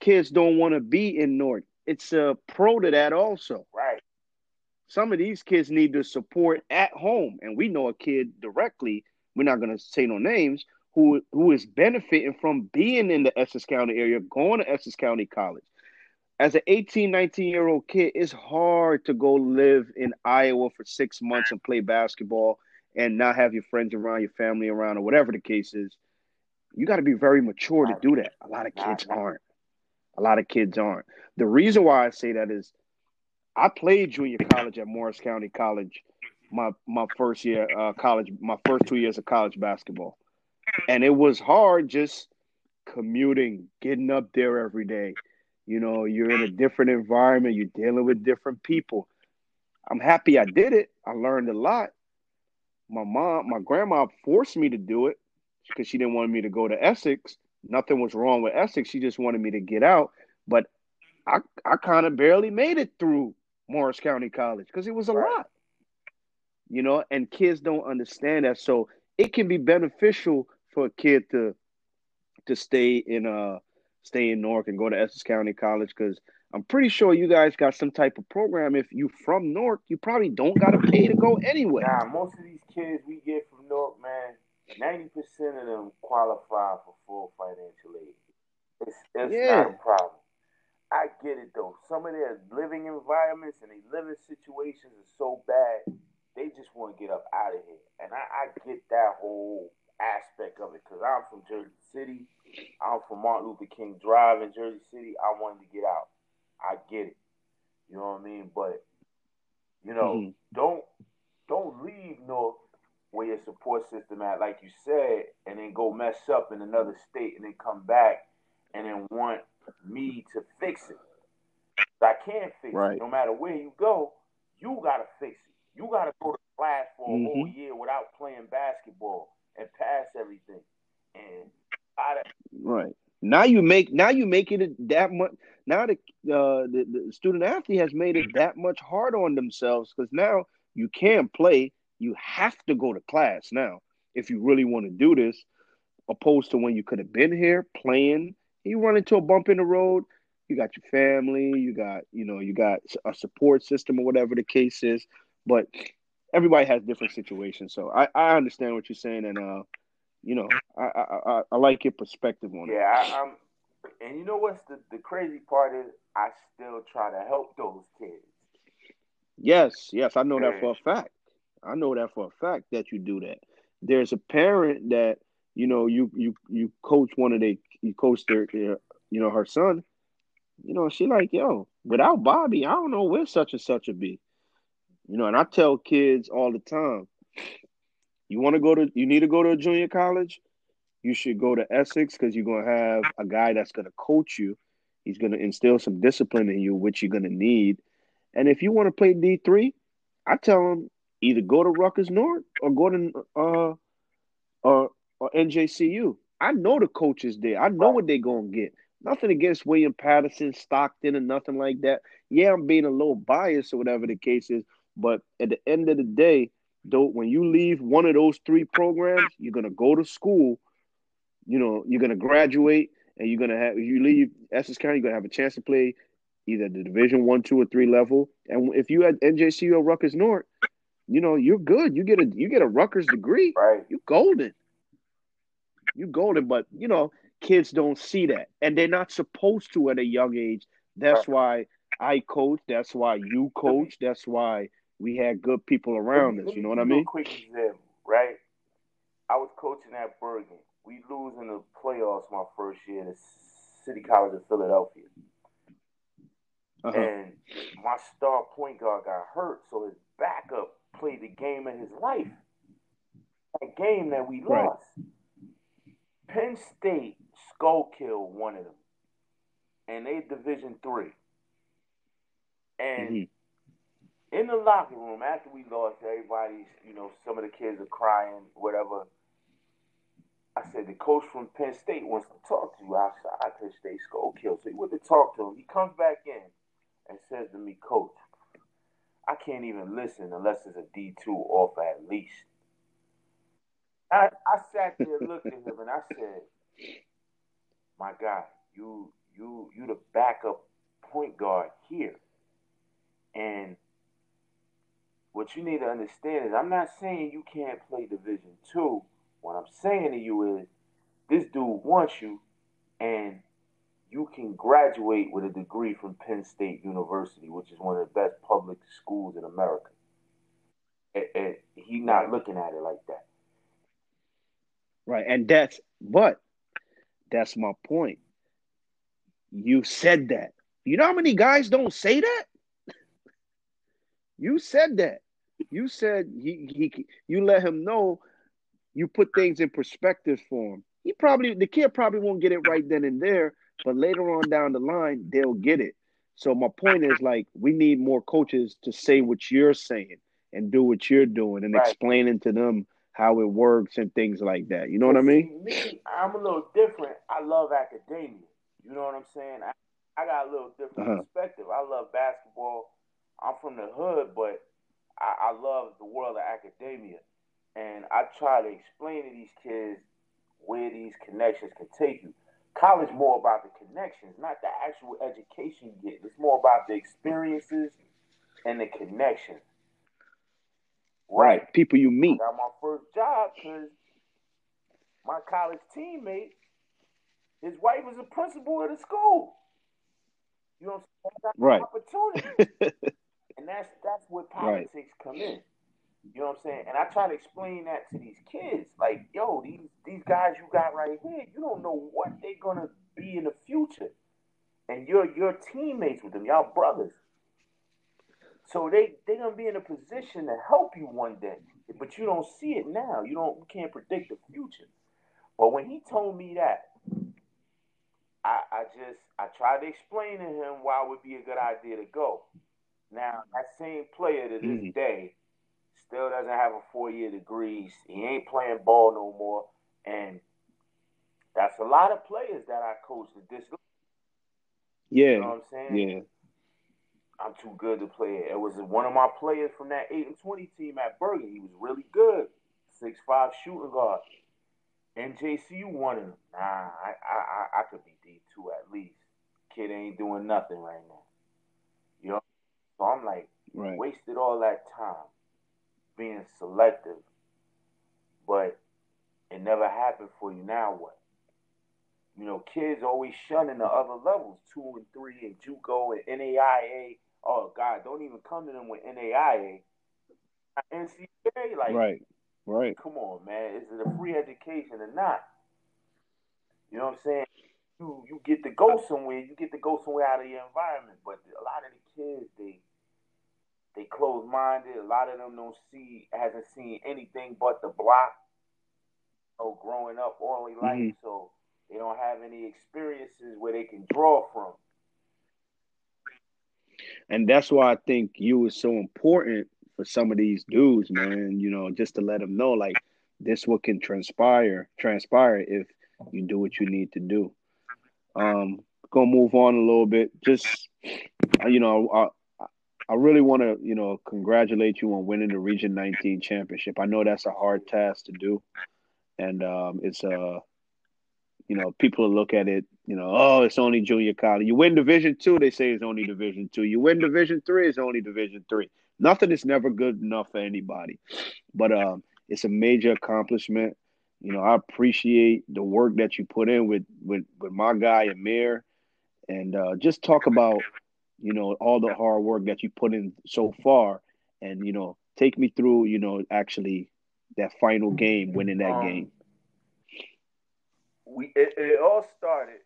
kids don't want to be in Newark. It's a pro to that also. Right. Some of these kids need the support at home, and we know a kid directly. We're not going to say no names. Who who is benefiting from being in the Essex County area, going to Essex County College. As an 18, 19 year old kid, it's hard to go live in Iowa for six months and play basketball and not have your friends around, your family around, or whatever the case is, you got to be very mature to do that. A lot of kids aren't. A lot of kids aren't. The reason why I say that is I played junior college at Morris County College my my first year uh, college my first two years of college basketball. And it was hard just commuting, getting up there every day. You know, you're in a different environment, you're dealing with different people. I'm happy I did it. I learned a lot my mom, my grandma forced me to do it because she didn't want me to go to Essex. Nothing was wrong with Essex. She just wanted me to get out. But I, I kind of barely made it through Morris County College because it was a right. lot. You know, and kids don't understand that. So it can be beneficial for a kid to to stay in uh stay in Newark and go to Essex County College because I'm pretty sure you guys got some type of program. If you from Newark, you probably don't gotta pay to go anywhere. Nah, most of these kids we get from Newark, man, ninety percent of them qualify for full financial aid. It's, it's yeah. not a problem. I get it though. Some of their living environments and their living situations are so bad, they just want to get up out of here. And I, I get that whole aspect of it because I'm from Jersey City. I'm from Martin Luther King Drive in Jersey City. I wanted to get out. I get it. You know what I mean? But you know, mm-hmm. don't don't leave Newark where your support system at, like you said, and then go mess up in another state and then come back and then want me to fix it. I can't fix right. it. No matter where you go, you gotta fix it. You gotta go to class for a mm-hmm. whole year without playing basketball and pass everything. And I right now you make now you make it that much. Now the, uh, the the student athlete has made it that much harder on themselves because now you can't play. You have to go to class now if you really want to do this, opposed to when you could have been here playing you run into a bump in the road, you got your family, you got, you know, you got a support system or whatever the case is. But everybody has different situations. So I, I understand what you're saying and uh you know, I I, I, like your perspective on yeah, it. Yeah, I'm and you know what's the, the crazy part is I still try to help those kids. Yes, yes, I know that for a fact. I know that for a fact that you do that. There's a parent that you know you you you coach one of the you coach their, you know her son you know she like yo without bobbie i don't know where such and such would be you know and i tell kids all the time you want to go to you need to go to a junior college you should go to essex because you're going to have a guy that's going to coach you he's going to instill some discipline in you which you're going to need and if you want to play d3 i tell them either go to Rutgers Newark or go to uh, or or NJCU. I know the coaches there. I know what they're gonna get. Nothing against William Paterson, Stockton, and nothing like that. Yeah, I'm being a little biased or whatever the case is, but at the end of the day, though, when you leave one of those three programs, you're gonna go to school. You know, you're gonna graduate, and you're gonna have. If You leave Essex County, you're gonna have a chance to play either the Division One, Two, or Three level. And if you had NJCU or Rutgers Newark, you know you're good. You get a you get a Rutgers degree. Right. You golden you golden. But you know, kids don't see that, and they're not supposed to at a young age. That's why I coach. That's why you coach. That's why we had good people around us. You know what I mean? quick example, right? I was coaching at Bergen. We lose in the playoffs my first year at the City College of Philadelphia. Uh-huh. And my star point guard got hurt, so his backup played the game of his life. That game that we right. lost. Penn State Schuylkill one of them, and they Division three. And mm-hmm. In the locker room after we lost, everybody's you know some of the kids are crying, whatever. I said the coach from Penn State wants to talk to you outside Penn State kill. So he went to talk to him. He comes back in and says to me, Coach, I can't even listen unless it's a D two off at least. I, I sat there, looked at him, and I said, "My God, you you you the backup point guard here, and what you need to understand is I'm not saying you can't play Division two. What I'm saying to you is this dude wants you, and you can graduate with a degree from Penn State University, which is one of the best public schools in America. He's not looking at it like that. Right. And that's, but that's my point. You said that. You know how many guys don't say that? You said that. You said he, he you let him know you put things in perspective for him. He probably the kid probably won't get it right then and there, but later on down the line they'll get it. So my point is like we need more coaches to say what you're saying and do what you're doing and right. explaining to them how it works and things like that. You know what I mean? Me, I'm a little different. I love academia. You know what I'm saying? I, I got a little different uh-huh. perspective. I love basketball. I'm from the hood, but I, I love the world of academia, and I try to explain to these kids where these connections can take you. College more about the connections, not the actual education you get. It's more about the experiences and the connections. Right. People you meet. I got my first job because my college teammate, his wife was a principal at a school. You know what I'm saying? Right. Opportunity. and that's that's where politics right. come in. You know what I'm saying? And I try to explain that to these kids. Like, yo, these these guys you got right here, you don't know what they're gonna be in the future. And you're you're teammates with them, y'all brothers. So they they're gonna be in a position to help you one day, but you don't see it now. You don't you can't predict the future. But when he told me that, I I just I tried to explain to him why it would be a good idea to go. Now that same player to this mm-hmm. day still doesn't have a four year degree. He ain't playing ball no more, and that's a lot of players that I coached at this. Yeah, you know what I'm saying. Yeah. I'm too good to play. It It was one of my players from that eight and twenty team at Bergen. He was really good, six five shooting guard. NJCU wanted him. Nah, I I I could be D two at least. Kid ain't doing nothing right now. So I'm like, right. wasted all that time being selective, but it never happened for you. Now what? You know, kids always shunning the other levels, two and three, and JUCO and NAIA oh God, don't even come to them with NAIA, NCAA. Like, right, right. Come on, man. Is it a free education or not? You know what I'm saying? You you get to go somewhere. You get to go somewhere out of your environment. But a lot of the kids, they they close minded. A lot of them don't see hasn't seen anything but the block. Oh, growing up all their life, mm-hmm. so they don't have any experiences where they can draw from and that's why I think you is so important for some of these dudes, man. You know, just to let them know, like this what can transpire, transpire if you do what you need to do. Um, gonna move on a little bit. Just you know, I really want to you know congratulate you on winning the Region 19 championship. I know that's a hard task to do, and um, it's a you know, people look at it, you know, oh, it's only junior college. You win Division two, they say it's only Division two. You win Division three, it's only Division three. Nothing is never good enough for anybody, but um, it's a major accomplishment. You know, I appreciate the work that you put in with with with my guy Amir, and uh, just talk about you know all the hard work that you put in so far, and you know, take me through you know actually that final game, winning that um, game we it, it, all started,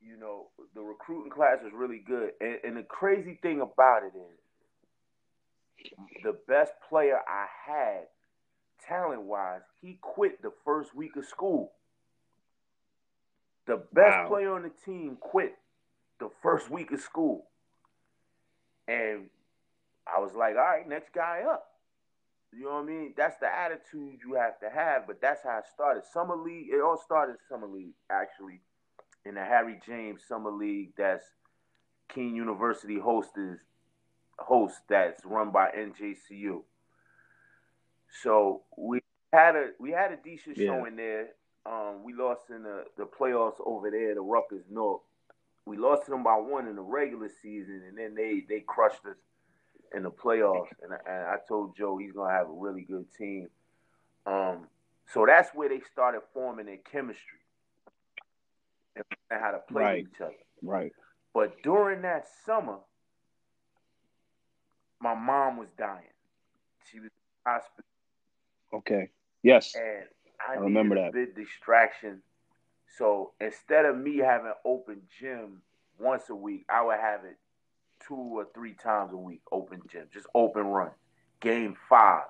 you know, the recruiting class was really good, and, and the crazy thing about it is, the best player I had, talent wise, he quit the first week of school. The best wow. player on the team quit the first week of school, and I was like, all right, next guy up. You know what I mean? That's the attitude you have to have, but that's how it started. Summer League, it all started Summer League, actually, in the Harry James Summer League that's Kean University hosts host that's run by NJCU. So we had a we had a decent yeah. showing there. Um, we lost in the, the playoffs over there, the Rutgers Newark. We lost to them by one in the regular season, and then they they crushed us in the playoffs, and, and I told Joe he's gonna have a really good team. Um, so that's where they started forming their chemistry and how to play right. each other. Right. But during that summer, my mom was dying. She was in the hospital. Okay. Yes. And I, I remember that. big distraction. So instead of me having open gym once a week, I would have it two or three times a week, open gym, just open run. Game five.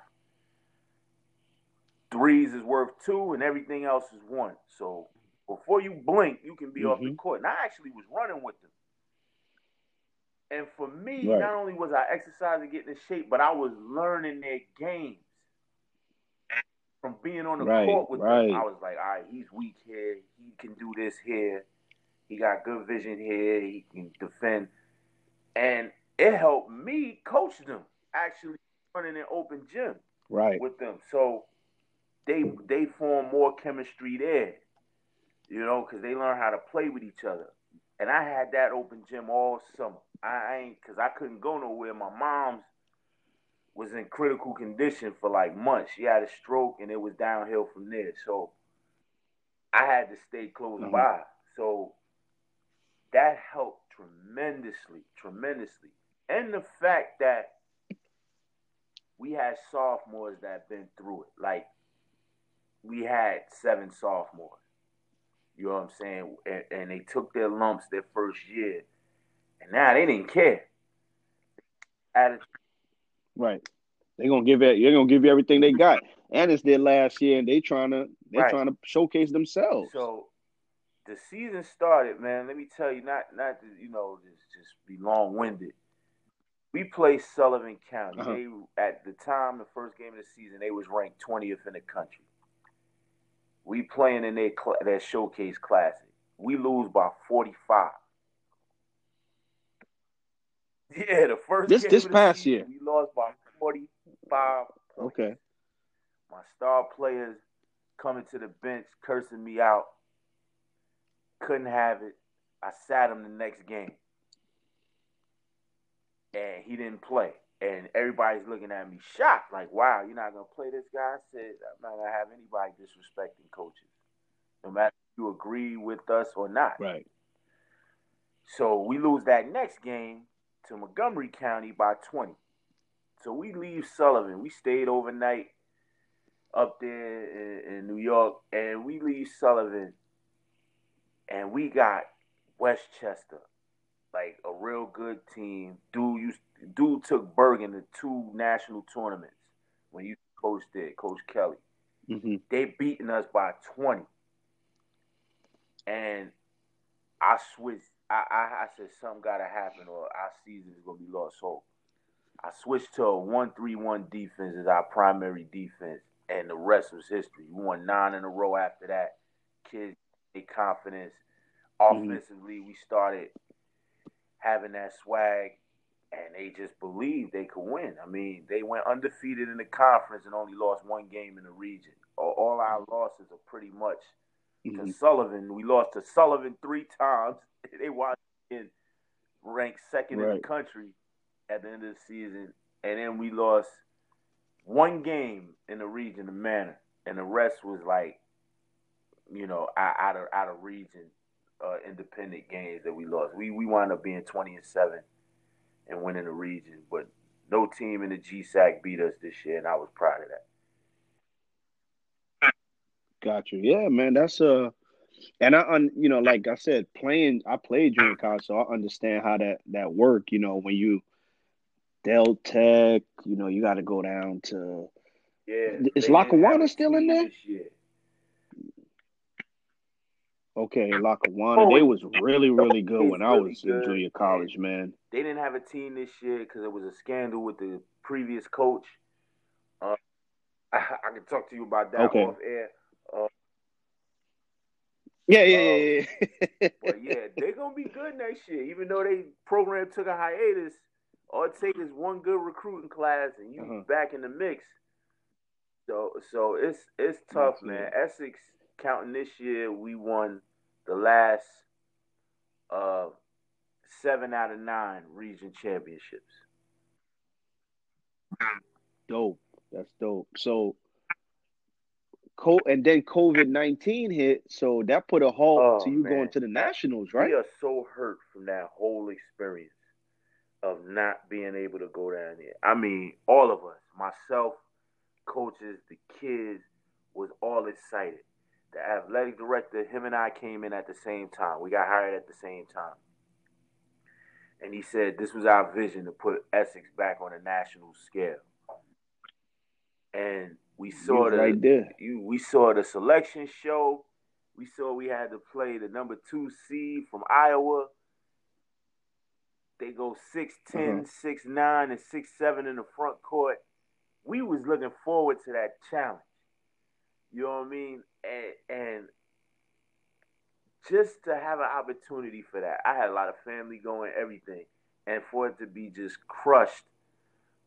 Threes is worth two, and everything else is one. So before you blink, you can be mm-hmm. off the mm-hmm. court. And I actually was running with them. And for me, right. not only was I exercising, getting in shape, but I was learning their games from being on the right, court with right. them. I was like, all right, he's weak here. He can do this here. He got good vision here. He can defend and it helped me coach them actually running an open gym right with them. So they they form more chemistry there, you know, because they learn how to play with each other. And I had that open gym all summer. I ain't because I couldn't go nowhere. My mom's was in critical condition for like months. She had a stroke, and it was downhill from there. So I had to stay close mm-hmm. by. So that helped tremendously, tremendously. And the fact that we had sophomores that been through it. Like we had seven sophomores. You know what I'm saying? And, and, they took their lumps their first year, and now they didn't care. Right. They're gonna give it. They're gonna give you everything they got, and it's their last year, and they trying to they right. trying to showcase themselves. So the season started, man. Let me tell you, not not to, you know just just be long winded. We played Sullivan County. Uh-huh. They at the time, the first game of the season, they was ranked twentieth in the country. We playing in their their showcase classic. We lose by forty five. Yeah, the first this this past season, year we lost by forty five. Okay. My star players coming to the bench, cursing me out. Couldn't have it. I sat him the next game. And he didn't play. And everybody's looking at me shocked, like, wow, you're not gonna play this guy? I said, I'm not gonna have anybody disrespecting coaches. No matter if you agree with us or not. Right. So we lose that next game to Montgomery County by 20. So we leave Sullivan. We stayed overnight up there in, in New York, and we leave Sullivan, and we got Westchester, like a real good team. Dude used dude took Bergen to two national tournaments when you coached there, Coach Kelly. Mm-hmm. They beating us by twenty, and I switched. I, I, I said something got to happen, or our season is gonna be lost. So I switched to a one-three-one defense as our primary defense, and the rest was history. We won nine in a row after that. Kids, a confidence. Mm-hmm. Offensively, we started having that swag, and they just believed they could win. I mean, they went undefeated in the conference and only lost one game in the region. All our mm-hmm. losses are pretty much mm-hmm. to Sullivan. We lost to Sullivan three times. they in ranked second right. in the country at the end of the season, and then we lost one game in the region, of manor, and the rest was like, you know, out of out of region, uh, independent games that we lost. We we wound up being twenty and seven, and winning the region, but no team in the GSAC beat us this year, and I was proud of that. Got you. Yeah, man. That's uh and I, un, you know, like I said, playing, I played during college, so I understand how that that work. You know, when you Del Tech, you know, you got to go down to. Yeah. Is Lackawanna still in there? Okay, Lackawanna. Oh, they was really, really good when I was in junior college, man. They didn't have a team this year because it was a scandal with the previous coach. Uh, I, I, can talk to you about that okay. off air. Uh, yeah, yeah, yeah, yeah. but yeah, they're gonna be good next year, even though they program took a hiatus. All it takes is one good recruiting class, and you uh-huh. back in the mix. So, so it's it's tough, That's man. It. Essex counting this year, we won the last uh, seven out of nine region championships. Dope. That's dope. So, and then COVID nineteen hit, so that put a halt oh, to you man. going to the nationals, right? We are so hurt from that whole experience of not being able to go down there. I mean, all of us, myself, coaches, the kids, was all excited. The athletic director, him and I came in at the same time. We got hired at the same time. And he said this was our vision to put Essex back on a national scale. And we saw the right there. You, we saw the selection show. We saw we had to play the number two seed from Iowa they go 6'10, mm-hmm. 6'9, and 6'7 in the front court. We was looking forward to that challenge. You know what I mean? And, and just to have an opportunity for that. I had a lot of family going, everything. And for it to be just crushed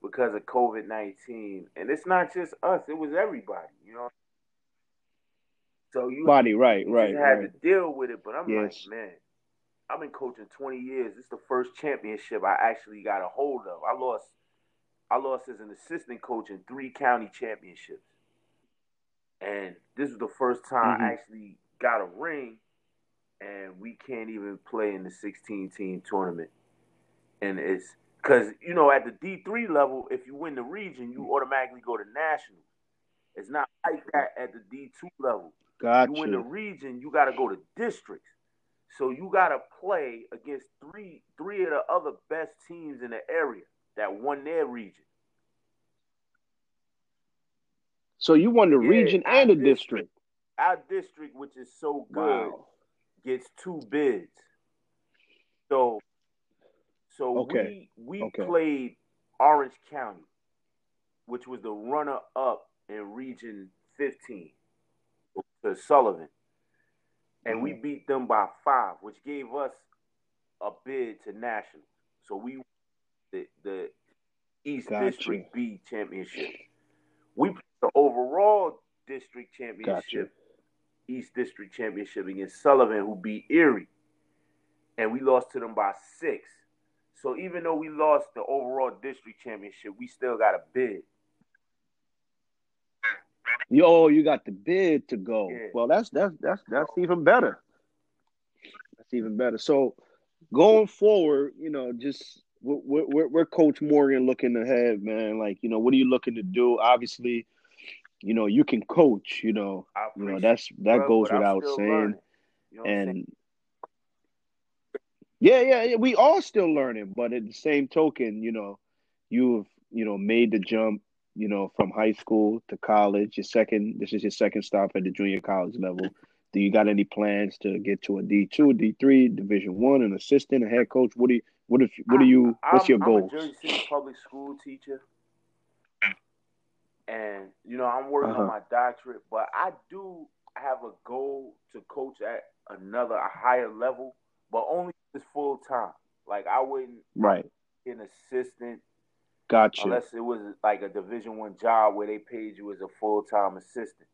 because of COVID nineteen, and it's not just us; it was everybody. You know. So you body right, you right, just had right. to deal with it. But I'm Yes. like, man, I've been coaching 20 years. This is the first championship I actually got a hold of. I lost, I lost as an assistant coach in three county championships, and this was the first time I Mhm. actually got a ring. And we can't even play in the 16 team tournament, and it's because you know at the D3 level, if you win the region, you automatically go to nationals. It's not like that at the D2 level. Gotcha. You win the region, you got to go to districts. So you got to play against three three of the other best teams in the area that won their region. so you won the Yeah, region and the district. district. Our district, which is so good, Wow. gets two bids. So Okay. we we Okay. played Orange County, which was the runner up in region 15 to Sullivan. And we Mhm. beat them by five, which gave us a bid to national. So we the the East Gotcha. District B championship. We played the overall district championship, East District championship against Sullivan, who beat Erie, and we lost to them by six. So even though we lost the overall district championship, we still got a bid. Oh, you got the bid to go. Yeah. Well, that's that's that's that's even better. That's even better. So going forward, you know, just where, where, where Coach Morgan looking ahead, man. Like, you know, what are you looking to do? Obviously, you know, you can coach. You know, you know that's that bro, goes without saying. You know I'm saying? Yeah, yeah, we all still learning, but at the same token, you know, you've you know made the jump, you know, from high school to college. Your second, this is your second stop at the junior college level. Do you got any plans to get to a D two, D three, Division one, an assistant, a head coach? What do you, what if, what do you, what's your I'm a Jersey City public school teacher, and you know I'm working Uh-huh. on my doctorate. But I do have a goal to coach at another a higher level, but only if it's full time. Like I wouldn't Right, be an assistant gotcha. unless it was like a Division One job where they paid you as a full time assistant.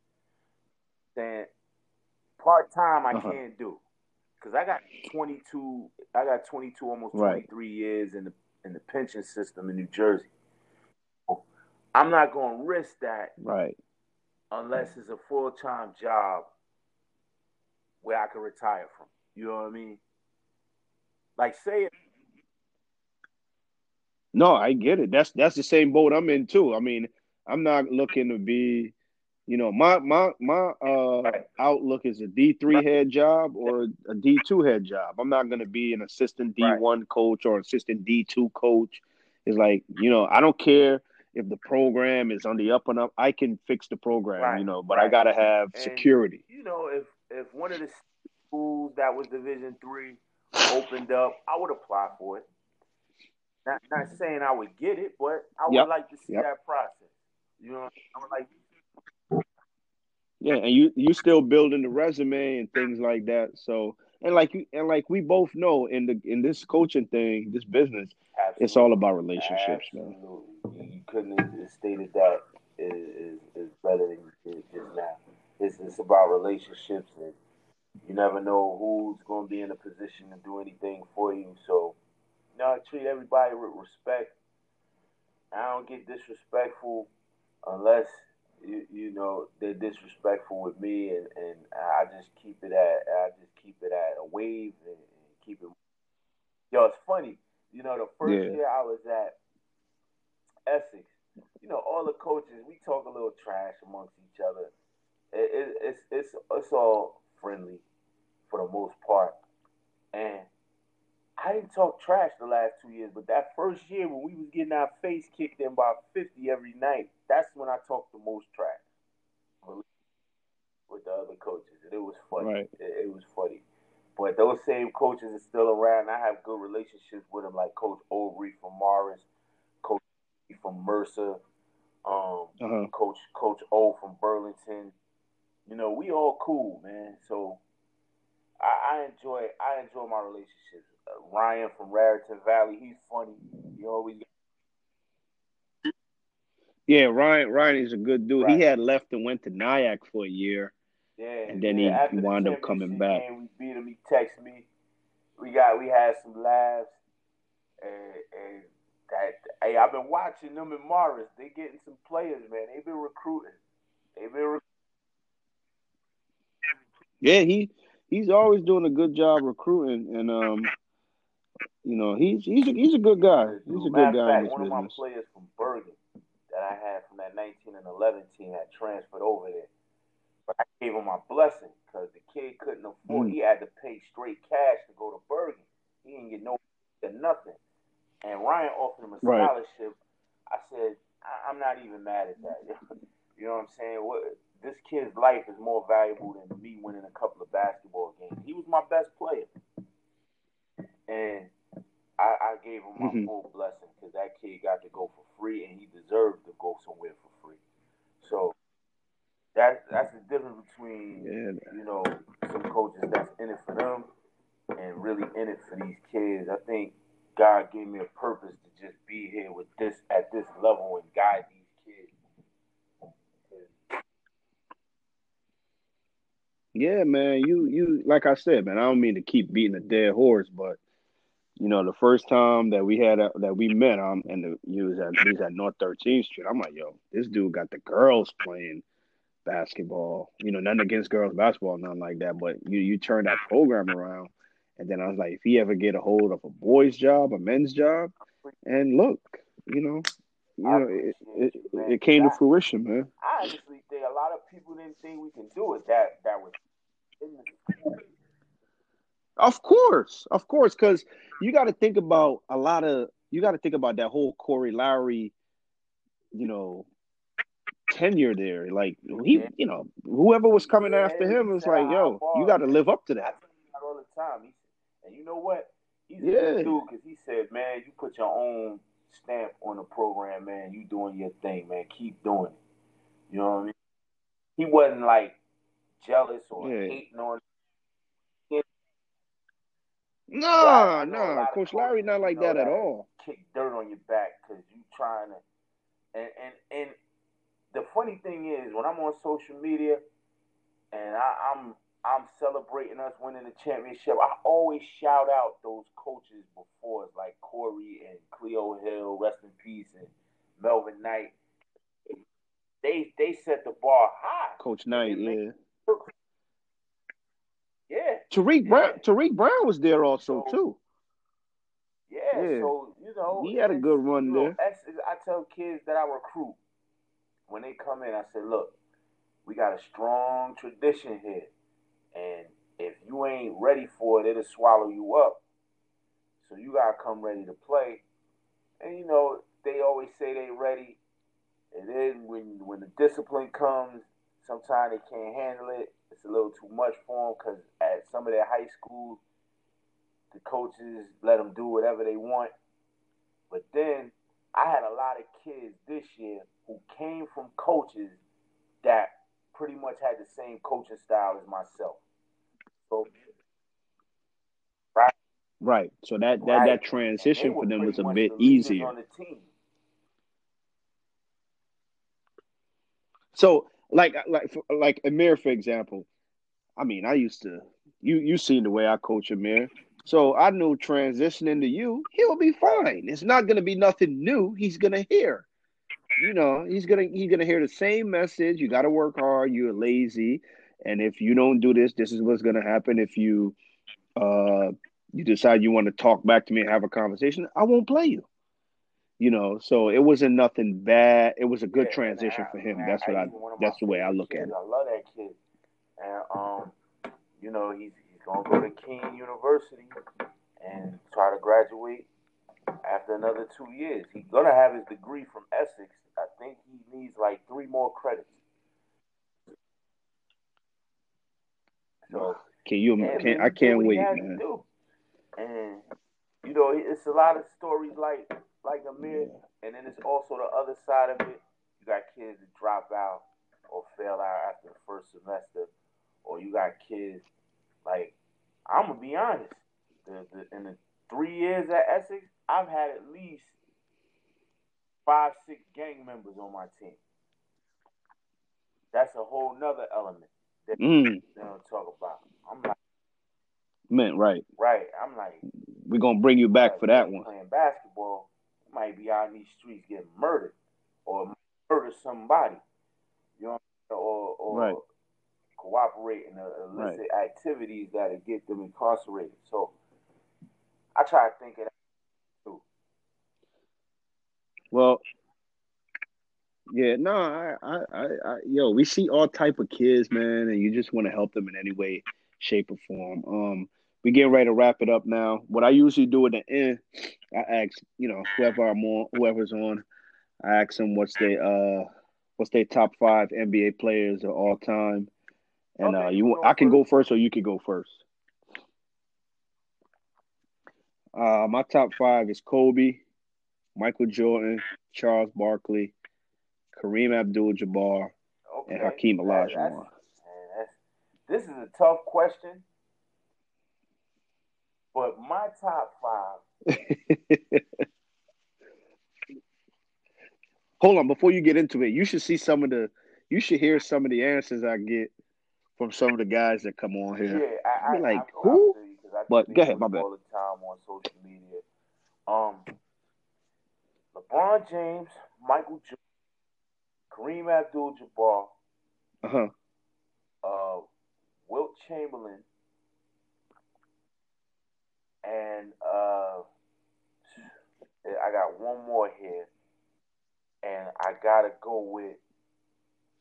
Then part time I Uh-huh. can't do because I got twenty two. I got twenty two, almost Right. twenty three years in the in the pension system in New Jersey. I'm not going to risk that Right, unless it's a full time job where I can retire from. You know what I mean? Like say it. No, I get it. That's that's the same boat I'm in too. I mean, I'm not looking to be, you know, my my my uh Right. outlook is a D three head job or a D two head job. I'm not gonna be an assistant D one coach or assistant D two coach. It's like, you know, I don't care if the program is on the up and up. I can fix the program, Right, you know, but I gotta have And- security. you know, if if one of the schools that was Division three opened up, I would apply for it. Not not saying I would get it, but I would Yep, like to see yep. that process. You know, I would like. Yeah, and you you still building the resume and things like that. So and like you and like we both know in the in this coaching thing, this business, it's all about relationships, man. Absolutely. You, you couldn't have stated that is, is, is better than you did just now. It's, it's about relationships, and you never know who's going to be in a position to do anything for you. So, you know, I treat everybody with respect. I don't get disrespectful unless you, you know they're disrespectful with me, and, and I just keep it at I just keep it at a wave and, and keep it. Yo, it's funny. You know, the first Yeah. year I was at Essex, you know, all the coaches we talk a little trash amongst each other. It, it, it's it's it's all friendly for the most part, and I didn't talk trash the last two years. But that first year when we was getting our face kicked in by fifty every night, that's when I talked the most trash with the other coaches, and it was funny. Right. It, it was funny. But those same coaches are still around. I have good relationships with them, like Coach Overy from Morris, Coach from Mercer, um, Uh-huh. Coach Coach O from Burlington. You know, we all cool, man. So I, I enjoy I enjoy my relationships. Uh, Ryan from Raritan Valley, he's funny. He always Yeah, Ryan Ryan is a good dude. Right. He had left and went to Nyack for a year. Yeah, and then yeah. he, wound up coming back. Game, we beat him. He texted me. We got we had some laughs, and, and that hey, I've been watching them in Morris. They getting some players, man. They've been recruiting. They've been. Rec- yeah, he he's always doing a good job recruiting, and um, you know, he's he's a, he's a good guy. He's a good guy. Fact, one business. of my players from Bergen that I had from that 19 and 11 team had transferred over there. But I gave him my blessing because the kid couldn't afford. Mm. He had to pay straight cash to go to Bergen. He didn't get no nothing. And Ryan offered him a scholarship. Right. I said, I- am not even mad at that. you know what I'm saying? What this kid's life is more valuable than me winning a couple of basketball games. He was my best player, and I, I gave him my mm-hmm. full blessing because that kid got to go for free, and he deserved to go somewhere for free. So that's that's the difference between yeah. you know some coaches that's in it for them and really in it for these kids. I think God gave me a purpose to just be here with this at this level and guide these kids. Yeah, man. You you like I said, man. I don't mean to keep beating a dead horse, but you know, the first time that we had a, that we met, um, and the, he was at he's at North 13th Street. I'm like, yo, this dude got the girls playing basketball. You know, nothing against girls basketball, nothing like that. But you you turn that program around, and then I was like, if he ever get a hold of a boys' job, a men's job, and look, you know, you know, it, it, it, came to fruition, man. I honestly think a lot of people didn't think we can do it. That that was. Of course, of course, because you got to think about a lot of you got to think about that whole Corey Lowry, you know, tenure there. Like he, you know, whoever was coming yeah, after him was like, "Yo, you got to live up to that." all the time, and you know what? He's a yeah. dude because he said, "Man, you put your own stamp on the program, man. You doing your thing, man. Keep doing it." You know what I mean? He wasn't like jealous or yeah. hating on no, no, Coach Larry not like that, that, at all. Kick dirt on your back because you trying to, and and and the funny thing is when I'm on social media and I, I'm I'm celebrating us winning the championship, I always shout out those coaches before us, like Corey and Cleo Hill, rest in peace, and Melvin Knight. They they set the bar high. Coach Knight, yeah. Yeah. Tariq Brown. Tariq Brown was there also so, too. Yeah, yeah, So you know, he had a good run you know, there. I tell kids that I recruit when they come in. I say, look, we got a strong tradition here, and if you ain't ready for it, it'll swallow you up. So you gotta come ready to play. And you know, they always say they ready, and then when when the discipline comes, sometimes they can't handle it it's a little too much for them because at some of their high schools, the coaches let them do whatever they want. But then I had a lot of kids this year who came from coaches that pretty much had the same coaching style as myself. So, right. Right. So that that, right. that transition for them was a bit easier. So like like like Amir, for example. I mean, I used to you you seen the way I coach Amir. So I knew transitioning to you, he'll be fine. It's not gonna be nothing new. He's gonna hear. You know, he's gonna he's gonna hear the same message. You gotta work hard, you're lazy. And if you don't do this, this is what's gonna happen. If you uh you decide you want to talk back to me and have a conversation, I won't play you. You know so it wasn't nothing bad. It was a good yeah, transition I, for him. man, that's what i, that's the way i look kids, at it. I love that kid. And um you know he's he's gonna go to Kean University and try to graduate after another two years. He's gonna have his degree from essex. I think he needs like three more credits. So can you can i can't wait man and you know it's a lot of stories like like Amir, yeah. and then it's also the other side of it. You got kids that drop out or fail out after the first semester, or you got kids like I'm gonna be honest. The, the, in the three years at Essex, I've had at least five, six gang members on my team. That's a whole nother element that Mm. they don't talk about. I'm like, Man, right. right. I'm like, We're gonna bring you back right, for that one. Playing basketball, might be out in these streets getting murdered or murder somebody. You know, or or Right. cooperate in illicit activities that get them incarcerated. So I try to think of that. Well, yeah, no, I, I, I, I, yo, we see all type of kids, man, and you just want to help them in any way, shape, or form. Um, we getting ready to wrap it up now. What I usually do at the end, I ask, you know, whoever I'm on, whoever's on, I ask them what's their, uh, what's their top five NBA players of all time, and Okay, uh, you I can go first. or you can go first. Uh, my top five is Kobe, Michael Jordan, Charles Barkley, Kareem Abdul-Jabbar, Okay. and Hakeem Olajuwon. that's- man, that's- this is a tough question, but my top five. Hold on, before you get into it, you should see some of the, you should hear some of the answers I get from some of the guys that come on Yeah, here. I, I, Be like, I, I who? I But go ahead, my bad. all the time on social media. Um, LeBron James, Michael Jordan, Kareem Abdul-Jabbar, Uh huh. uh, Wilt Chamberlain, and uh, I got one more here, and I gotta go with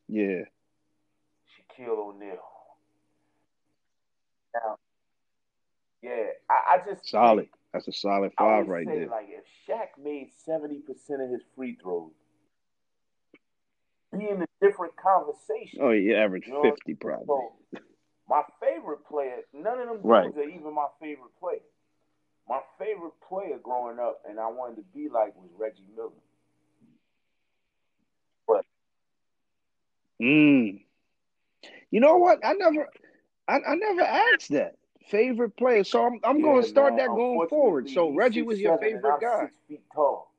Yeah. Shaquille O'Neal. Now, yeah, I, I just Solid. think- That's a solid five right there. like, if Shaq made seventy percent of his free throws, be in a different conversation. Oh, you average You know, fifty probably. So, my favorite player, none of them Right. dudes are even my favorite player. My favorite player growing up, and I wanted to be like, was Reggie Miller. Mm. You know what? I never, I, I never asked that favorite player. So I'm, I'm gonna start man, that going forward. So Reggie was your 6'7" and favorite guy. Six feet tall.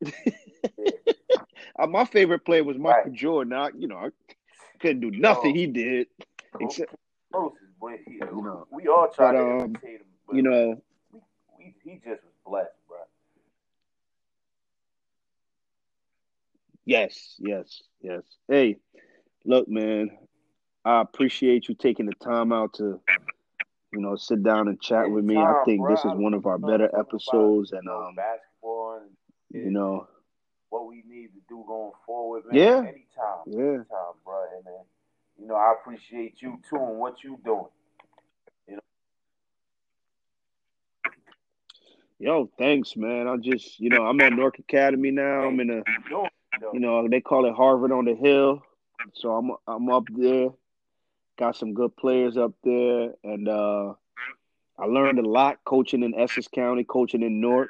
Uh, my favorite player was Michael Right. Jordan. I, you know, I couldn't do nothing Yo. he did. Except- Closest, but You know, we all try but, to um, imitate him. But You know, we, we, he just was blessed, bro. yes, yes, yes. Hey, look, man, I appreciate you taking the time out to, you know, sit down and chat with me. I think bro. this is one of our better episodes, and um, basketball and you know, what we need to do going forward, man. Yeah. Anytime. yeah. Anytime, bro. And then, you know, I appreciate you too and what you doing. Yo, thanks, man. I just, you know, I'm at North Academy now. I'm in a, You know, they call it Harvard on the Hill. So I'm, I'm up there. Got some good players up there, and uh, I learned a lot coaching in Essex County, coaching in North.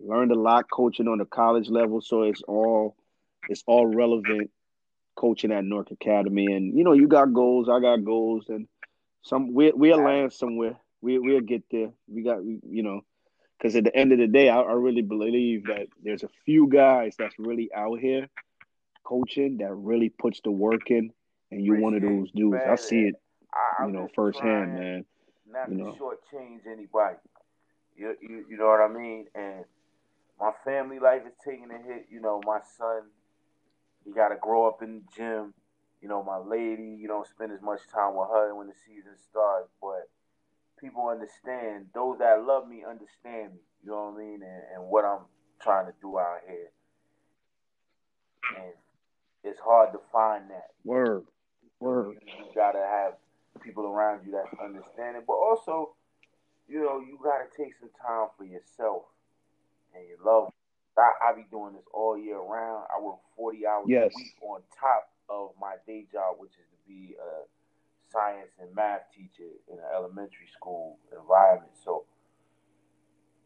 Learned a lot coaching on the college level, so it's all, it's all relevant coaching at North Academy. And you know, you got goals, I got goals, and some we we'll land somewhere. We we'll get there. We got, you know. Because at the end of the day, I, I really believe that there's a few guys that's really out here coaching that really puts the work in, and you're one of those dudes. I see it, I, you know, firsthand, man. Not you to know. shortchange anybody. You, you, you know what I mean? And my family life is taking a hit. You know, my son, he got to grow up in the gym. You know, my lady, you don't spend as much time with her when the season starts. But people understand. Those that love me understand me. You know what I mean? And, and what I'm trying to do out here. And it's hard to find that. Word, word. You, gotta have people around you that understand it. but also, you know, you gotta take some time for yourself and your love. I, I be doing this all year round. I work forty hours Yes. a week on top of my day job, which is to be a science and math teacher in an elementary school environment. So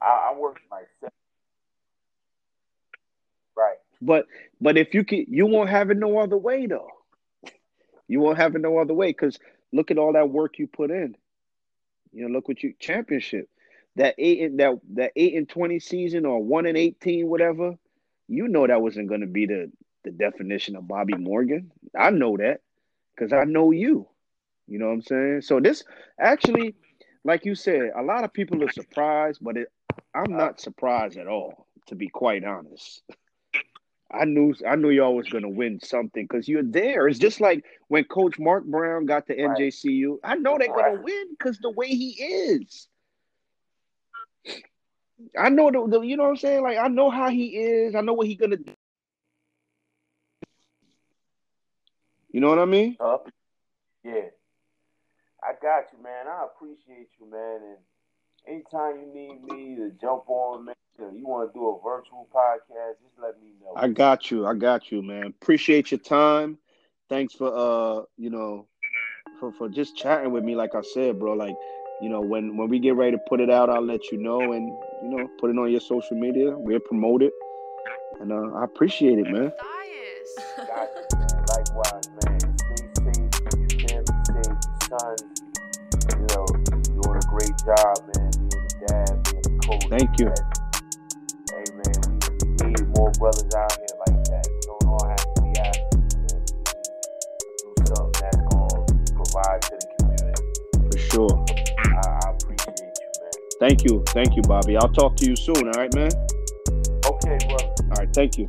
I, I myself. Right. But but if you can, you won't have it no other way though. You won't have it no other way because look at all that work you put in. You know, look what you championship. that eight and that that eight and twenty season or one and eighteen, whatever, you know that wasn't going to be the the definition of Bobbie Morgan. I know that because I know you. You know what I'm saying? So this actually, like you said, a lot of people are surprised, but it, I'm not surprised at all, to be quite honest. I knew I knew y'all was gonna win something because you're there. It's just like when Coach Mark Brown got to NJCU. I know they're gonna win because the way he is. I know the, the, you know what I'm saying. Like I know how he is. I know what he gonna do. You know what I mean? Uh, yeah. I got you, man. I appreciate you, man. And anytime you need me to jump on, man, you want to do a virtual podcast, just let me know. I got you. I got you, man. Appreciate your time. Thanks for uh, you know, for for just chatting with me. Like I said, bro. Like, you know, when when we get ready to put it out, I'll let you know, and you know, put it on your social media. We'll promote it, and uh, I appreciate it, man. Job, man. Being a dad, being a coach. Thank you. Dad more brothers out here like that. You don't all have to be athletes, man. Do something that's going to provide to the community. For sure. I, I appreciate you, man. Thank you. Thank you, Bobbie. I'll talk to you soon, all right, man? Okay, brother. All right, thank you.